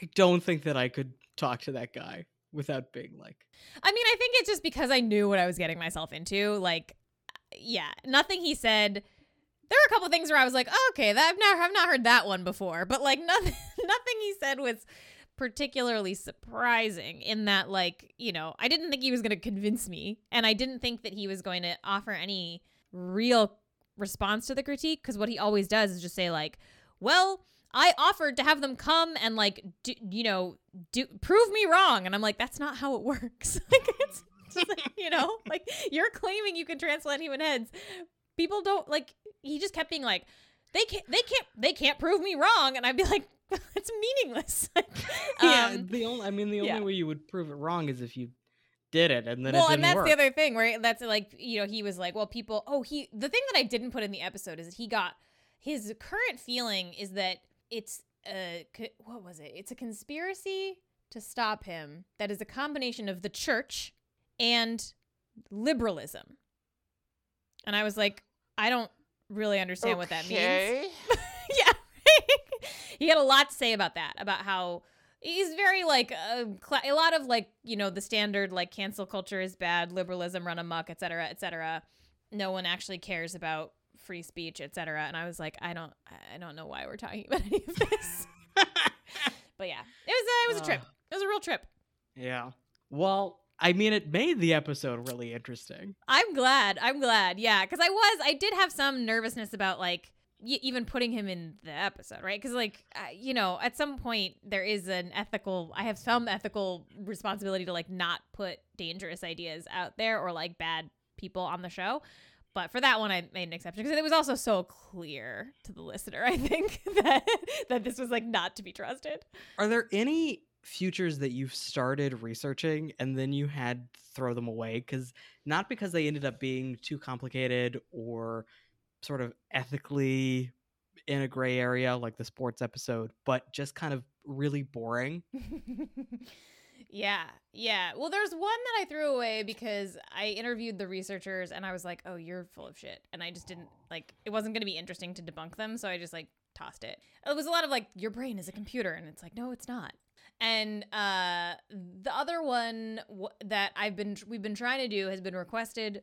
[SPEAKER 1] I don't think that I could talk to that guy without being like
[SPEAKER 3] I mean, I think it's just because I knew what I was getting myself into. Like, yeah, nothing he said. There were a couple things where I was like, oh, okay, that I've never, I've not heard that one before. But like, nothing, nothing he said was particularly surprising. In that, like, you know, I didn't think he was going to convince me, and I didn't think that he was going to offer any real response to the critique. Because what he always does is just say like, well. I offered to have them come and like do, you know do prove me wrong and I'm like that's not how it works [laughs] like it's just like, you know like you're claiming you can transplant human heads people don't like he just kept being like they can't they can't they can't prove me wrong and I'd be like [laughs] it's meaningless [laughs]
[SPEAKER 1] Yeah,
[SPEAKER 3] Um,
[SPEAKER 1] the only I mean the only
[SPEAKER 3] yeah.
[SPEAKER 1] way you would prove it wrong is if you did it and then
[SPEAKER 3] well,
[SPEAKER 1] it didn't
[SPEAKER 3] and that's
[SPEAKER 1] work.
[SPEAKER 3] the other thing, right? That's like, you know, he was like, well, people, oh, he, the thing that I didn't put in the episode is that he got, his current feeling is that it's, a, what was it? It's a conspiracy to stop him that is a combination of the church and liberalism. And I was like, I don't really understand what that means.
[SPEAKER 2] Okay. [laughs]
[SPEAKER 3] yeah. he had a lot to say about that, about how he's very like uh, cla a lot of like you know the standard like cancel culture is bad, liberalism run amok, et cetera, et cetera. No one actually cares about free speech, et cetera. And I was like, I don't, I don't know why we're talking about any of this. [laughs] but yeah, it was, uh, it was a trip. It was a real trip.
[SPEAKER 1] yeah. Well, I mean it made the episode really interesting.
[SPEAKER 3] I'm glad. I'm glad. Yeah, because I was, I did have some nervousness about like y- even putting him in the episode, right? Because like, uh, you know, at some point there is an ethical. I have some ethical responsibility to like not put dangerous ideas out there or like bad people on the show. But for that one, I made an exception because it was also so clear to the listener. I think [laughs] that that this was like not to be trusted.
[SPEAKER 1] Are there any futures that you've started researching and then you had throw them away cuz not because they ended up being too complicated or sort of ethically in a gray area like the sports episode, but just kind of really boring? [laughs]
[SPEAKER 3] yeah, yeah. Well, there's one that I threw away because I interviewed the researchers and I was like, "Oh, you're full of shit," and I just didn't like. It wasn't going to be interesting to debunk them, so I just like tossed it. It was a lot of like, "Your brain is a computer," and it's like, no, it's not. And uh, the other one w- that I've been we've been trying to do has been requested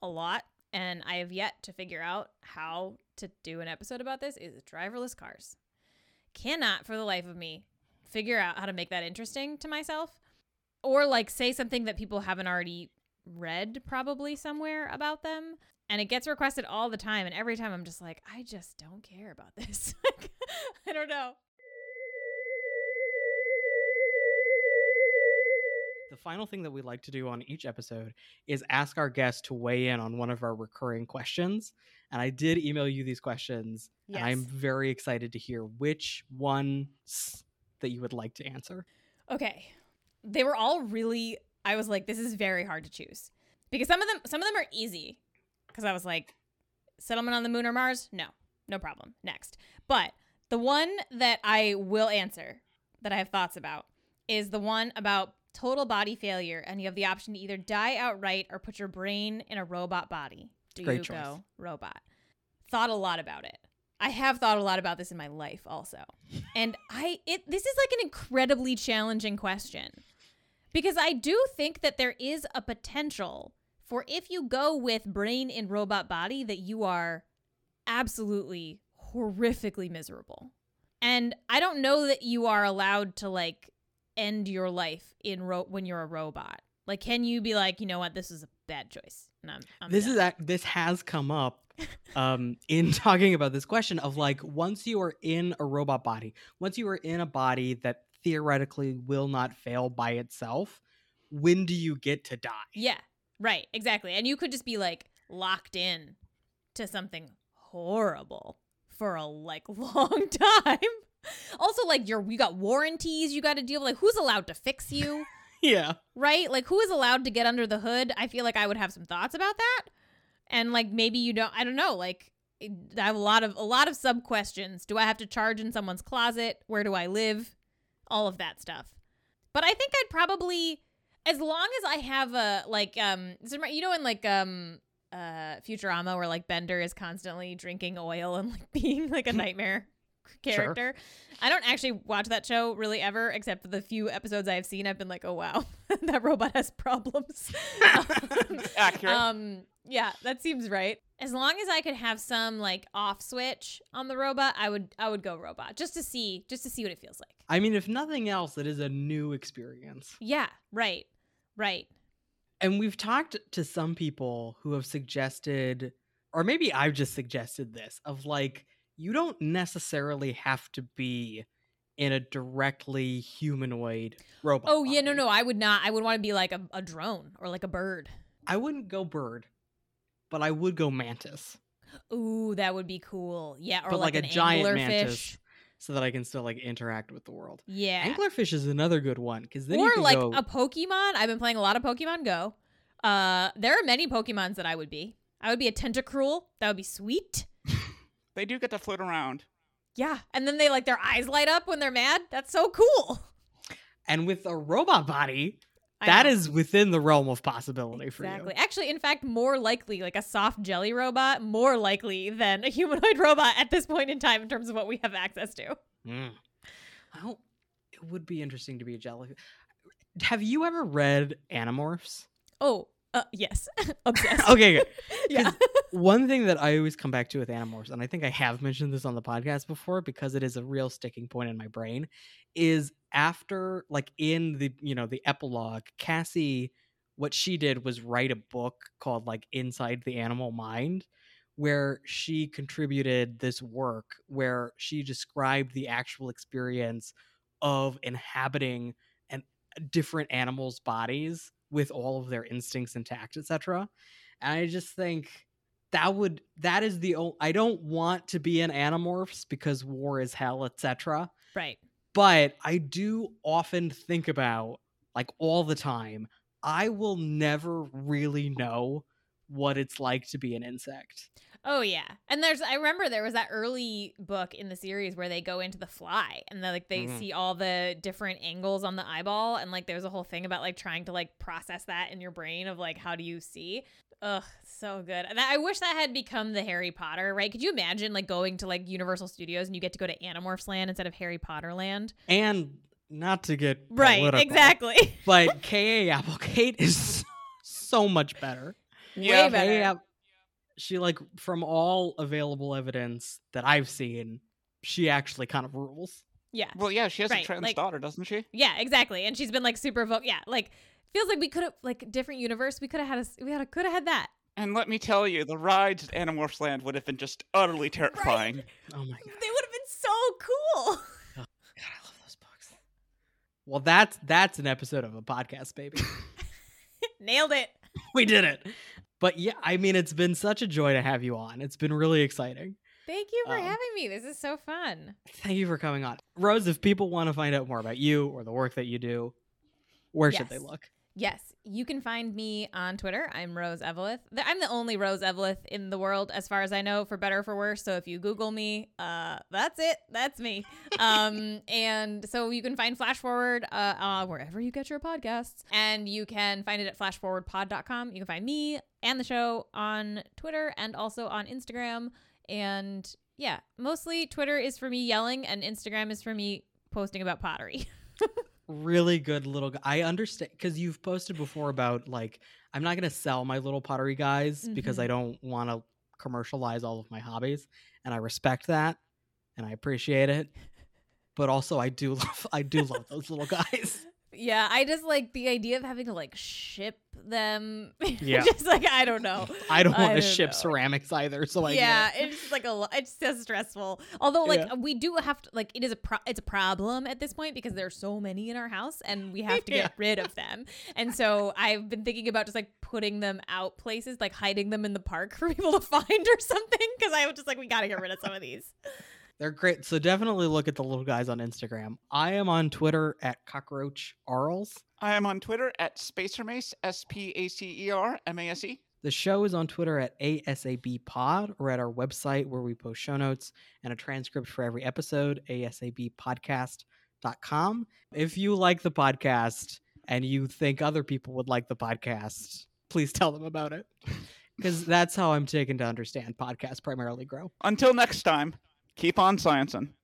[SPEAKER 3] a lot, and I have yet to figure out how to do an episode about this. Is driverless cars. Cannot for the life of me figure out how to make that interesting to myself. Or like say something that people haven't already read probably somewhere about them. And it gets requested all the time. And every time i'm just like i just don't care about this. [laughs] I don't know
[SPEAKER 1] The final thing that we like to do on each episode is ask our guests to weigh in on one of our recurring questions. And I did email you these questions, and I'm very excited to hear which ones that you would like to answer.
[SPEAKER 3] Okay. They were all really I was like this is very hard to choose. Because some of them some of them are easy. Cuz I was like settlement on the moon or Mars? No. No problem. Next. But the one that I will answer that I have thoughts about is the one about total body failure and you have the option to either die outright or put your brain in a robot body. Do
[SPEAKER 1] Great
[SPEAKER 3] you
[SPEAKER 1] choice.
[SPEAKER 3] go robot? Thought a lot about it. I have thought a lot about this in my life also. [laughs] And I it this is like an incredibly challenging question. Because I do think that there is a potential for if you go with brain in robot body that you are absolutely horrifically miserable. And I don't know that you are allowed to like end your life in ro- when you're a robot. Like can you be like, you know what, this is a bad choice. And I'm, I'm
[SPEAKER 1] this
[SPEAKER 3] done.
[SPEAKER 1] is ac- this has come up [laughs] um in talking about this question of like once you are in a robot body once you are in a body that theoretically will not fail by itself when do you get to die
[SPEAKER 3] Yeah, right, exactly. And you could just be like locked in to something horrible for a like [laughs] long time. [laughs] Also, like you got warranties you got to deal with. Like, who's allowed to fix you? [laughs]
[SPEAKER 1] yeah
[SPEAKER 3] right? Like, who is allowed to get under the hood? I feel like I would have some thoughts about that, and like maybe you don't. I don't know. Like, I have a lot of a lot of sub questions. Do I have to charge in someone's closet? Where do I live? All of that stuff. But I think I'd probably, as long as I have a like, um, you know, in like um, uh, Futurama, where like Bender is constantly drinking oil and like [laughs] being like a nightmare [laughs] character. I don't actually watch that show really ever, except for the few episodes I've seen. I've been like, oh wow, [laughs] that robot has problems. [laughs] Um,
[SPEAKER 2] Accurate.
[SPEAKER 3] Um, yeah, that seems right. As long as I could have some like off switch on the robot, I would I would go robot just to see just to see what it feels like.
[SPEAKER 1] i mean if nothing else it is a new experience
[SPEAKER 3] Yeah, right, right.
[SPEAKER 1] and we've talked to some people who have suggested or maybe i've just suggested this of like you don't necessarily have to be in a directly humanoid robot
[SPEAKER 3] Oh yeah, no,
[SPEAKER 1] body.
[SPEAKER 3] no, I would not. I would want to be like a, a drone or like a bird.
[SPEAKER 1] I wouldn't go bird, but I would go mantis.
[SPEAKER 3] Ooh, that would be cool. Yeah, or
[SPEAKER 1] but
[SPEAKER 3] like,
[SPEAKER 1] like, a giant mantis so that I can still like interact with the world.
[SPEAKER 3] Yeah,
[SPEAKER 1] Anglerfish is another good one because then you
[SPEAKER 3] or like
[SPEAKER 1] go.
[SPEAKER 3] a Pokemon. I've been playing a lot of Pokemon Go. Uh, there are many Pokemons that I would be. I would be a Tentacruel. That would be sweet.
[SPEAKER 2] They do get to float around.
[SPEAKER 3] Yeah, and then they like their eyes light up when they're mad. That's so cool.
[SPEAKER 1] and with a robot body,
[SPEAKER 3] I
[SPEAKER 1] that
[SPEAKER 3] know.
[SPEAKER 1] is within the realm of possibility
[SPEAKER 3] exactly.
[SPEAKER 1] for you.
[SPEAKER 3] Actually, in fact, more likely like a soft jelly robot, more likely than a humanoid [laughs] robot at this point in time in terms of what we have access to.
[SPEAKER 1] Mm. Well, it would be interesting to be a jelly. Have you ever read Animorphs?
[SPEAKER 3] Oh, uh, yes, [laughs] obsessed. [laughs]
[SPEAKER 1] okay, [laughs]
[SPEAKER 3] yeah.
[SPEAKER 1] one thing that I always come back to with Animorphs, and I think I have mentioned this on the podcast before because it is a real sticking point in my brain, is after like in the you know the epilogue, Cassie, what she did was write a book called like Inside the Animal Mind, where she contributed this work where she described the actual experience of inhabiting and different animals' bodies with all of their instincts intact, etc. And I just think that would that is the o- I don't want to be an Animorphs because war is hell, etc.
[SPEAKER 3] Right.
[SPEAKER 1] But I do often think about like all the time. I will never really know what it's like to be an insect.
[SPEAKER 3] Oh yeah, and there's I remember there was that early book in the series where they go into the fly and they like they
[SPEAKER 1] Mhm.
[SPEAKER 3] see all the different angles on the eyeball and like there's a whole thing about like trying to like process that in your brain of like how do you see? Ugh, so good. And I wish that had become the Harry Potter, right? Could you imagine like going to like Universal Studios and you get to go to Animorphs Land instead of Harry Potter Land?
[SPEAKER 1] And not to get
[SPEAKER 3] Right,
[SPEAKER 1] political,
[SPEAKER 3] exactly.
[SPEAKER 1] But K.A. Applegate is [laughs] so much better.
[SPEAKER 3] Way better.
[SPEAKER 1] K.A. App- she like from all available evidence that I've seen, she actually kind of rules.
[SPEAKER 3] yeah.
[SPEAKER 2] Well, yeah, she has
[SPEAKER 3] Right,
[SPEAKER 2] a trans
[SPEAKER 3] like-
[SPEAKER 2] daughter, doesn't she?
[SPEAKER 3] Yeah, exactly. And she's been like super vocal. Yeah, like feels like we could have like different universe. We could have had a we had a could have had that.
[SPEAKER 2] And let me tell you, the rides at Animorphs Land would have been just utterly terrifying. [laughs]
[SPEAKER 1] Oh my god.
[SPEAKER 3] They would have been so cool.
[SPEAKER 1] Oh, god, I love those books. Well, that's that's an episode of a podcast, baby. [laughs]
[SPEAKER 3] Nailed it. [laughs]
[SPEAKER 1] we did it. But yeah, I mean, it's been such a joy to have you on. It's been really exciting.
[SPEAKER 3] Thank you for
[SPEAKER 1] Um,
[SPEAKER 3] having me. This is so fun.
[SPEAKER 1] Thank you for coming on. Rose, if people want to find out more about you or the work that you do, where should they look?
[SPEAKER 3] Yes, you can find me on Twitter. I'm Rose Eveleth. Th- I'm the only Rose Eveleth in the world, as far as I know, for better or for worse. So if you Google me, uh, that's it. That's me. [laughs] Um, and so you can find Flash Forward uh, uh, wherever you get your podcasts, and you can find it at flashforwardpod.com. You can find me and the show on Twitter and also on Instagram. And yeah, mostly Twitter is for me yelling, and Instagram is for me posting about pottery. [laughs]
[SPEAKER 1] Really good little guy. I understand because you've posted before about like I'm not gonna sell my little pottery guys because
[SPEAKER 3] Mhm.
[SPEAKER 1] I don't want to commercialize all of my hobbies, and I respect that and I appreciate it. But also, I do [laughs] love I do love those little guys.
[SPEAKER 3] Yeah, I just like the idea of having to like ship them. [laughs]
[SPEAKER 1] Yeah.
[SPEAKER 3] just like I don't know. [laughs]
[SPEAKER 1] I don't want to ship
[SPEAKER 3] know.
[SPEAKER 1] ceramics either, so I
[SPEAKER 3] yeah,
[SPEAKER 1] it.
[SPEAKER 3] it's just like a it's just stressful. Although like
[SPEAKER 1] Yeah.
[SPEAKER 3] we do have to like it is a pro- it's a problem at this point because there's so many in our house and we have to
[SPEAKER 1] Yeah.
[SPEAKER 3] get rid of them. And so I've been thinking about just like putting them out places, like hiding them in the park [laughs] for people to find or something because I was just like we got to get rid of some of these.
[SPEAKER 1] They're great. So definitely look at the little guys on Instagram. I am on Twitter at cockroach arls.
[SPEAKER 2] I am on Twitter at SpacerMase, S P A C E R M A S E.
[SPEAKER 1] The show is on Twitter at ASAB Pod or at our website where we post show notes and a transcript for every episode, asabpodcast.com. If you like the podcast and you think other people would like the podcast, please tell them about it. [laughs] Because that's how I'm taken to understand podcasts primarily grow.
[SPEAKER 2] Until next time, keep on sciencing.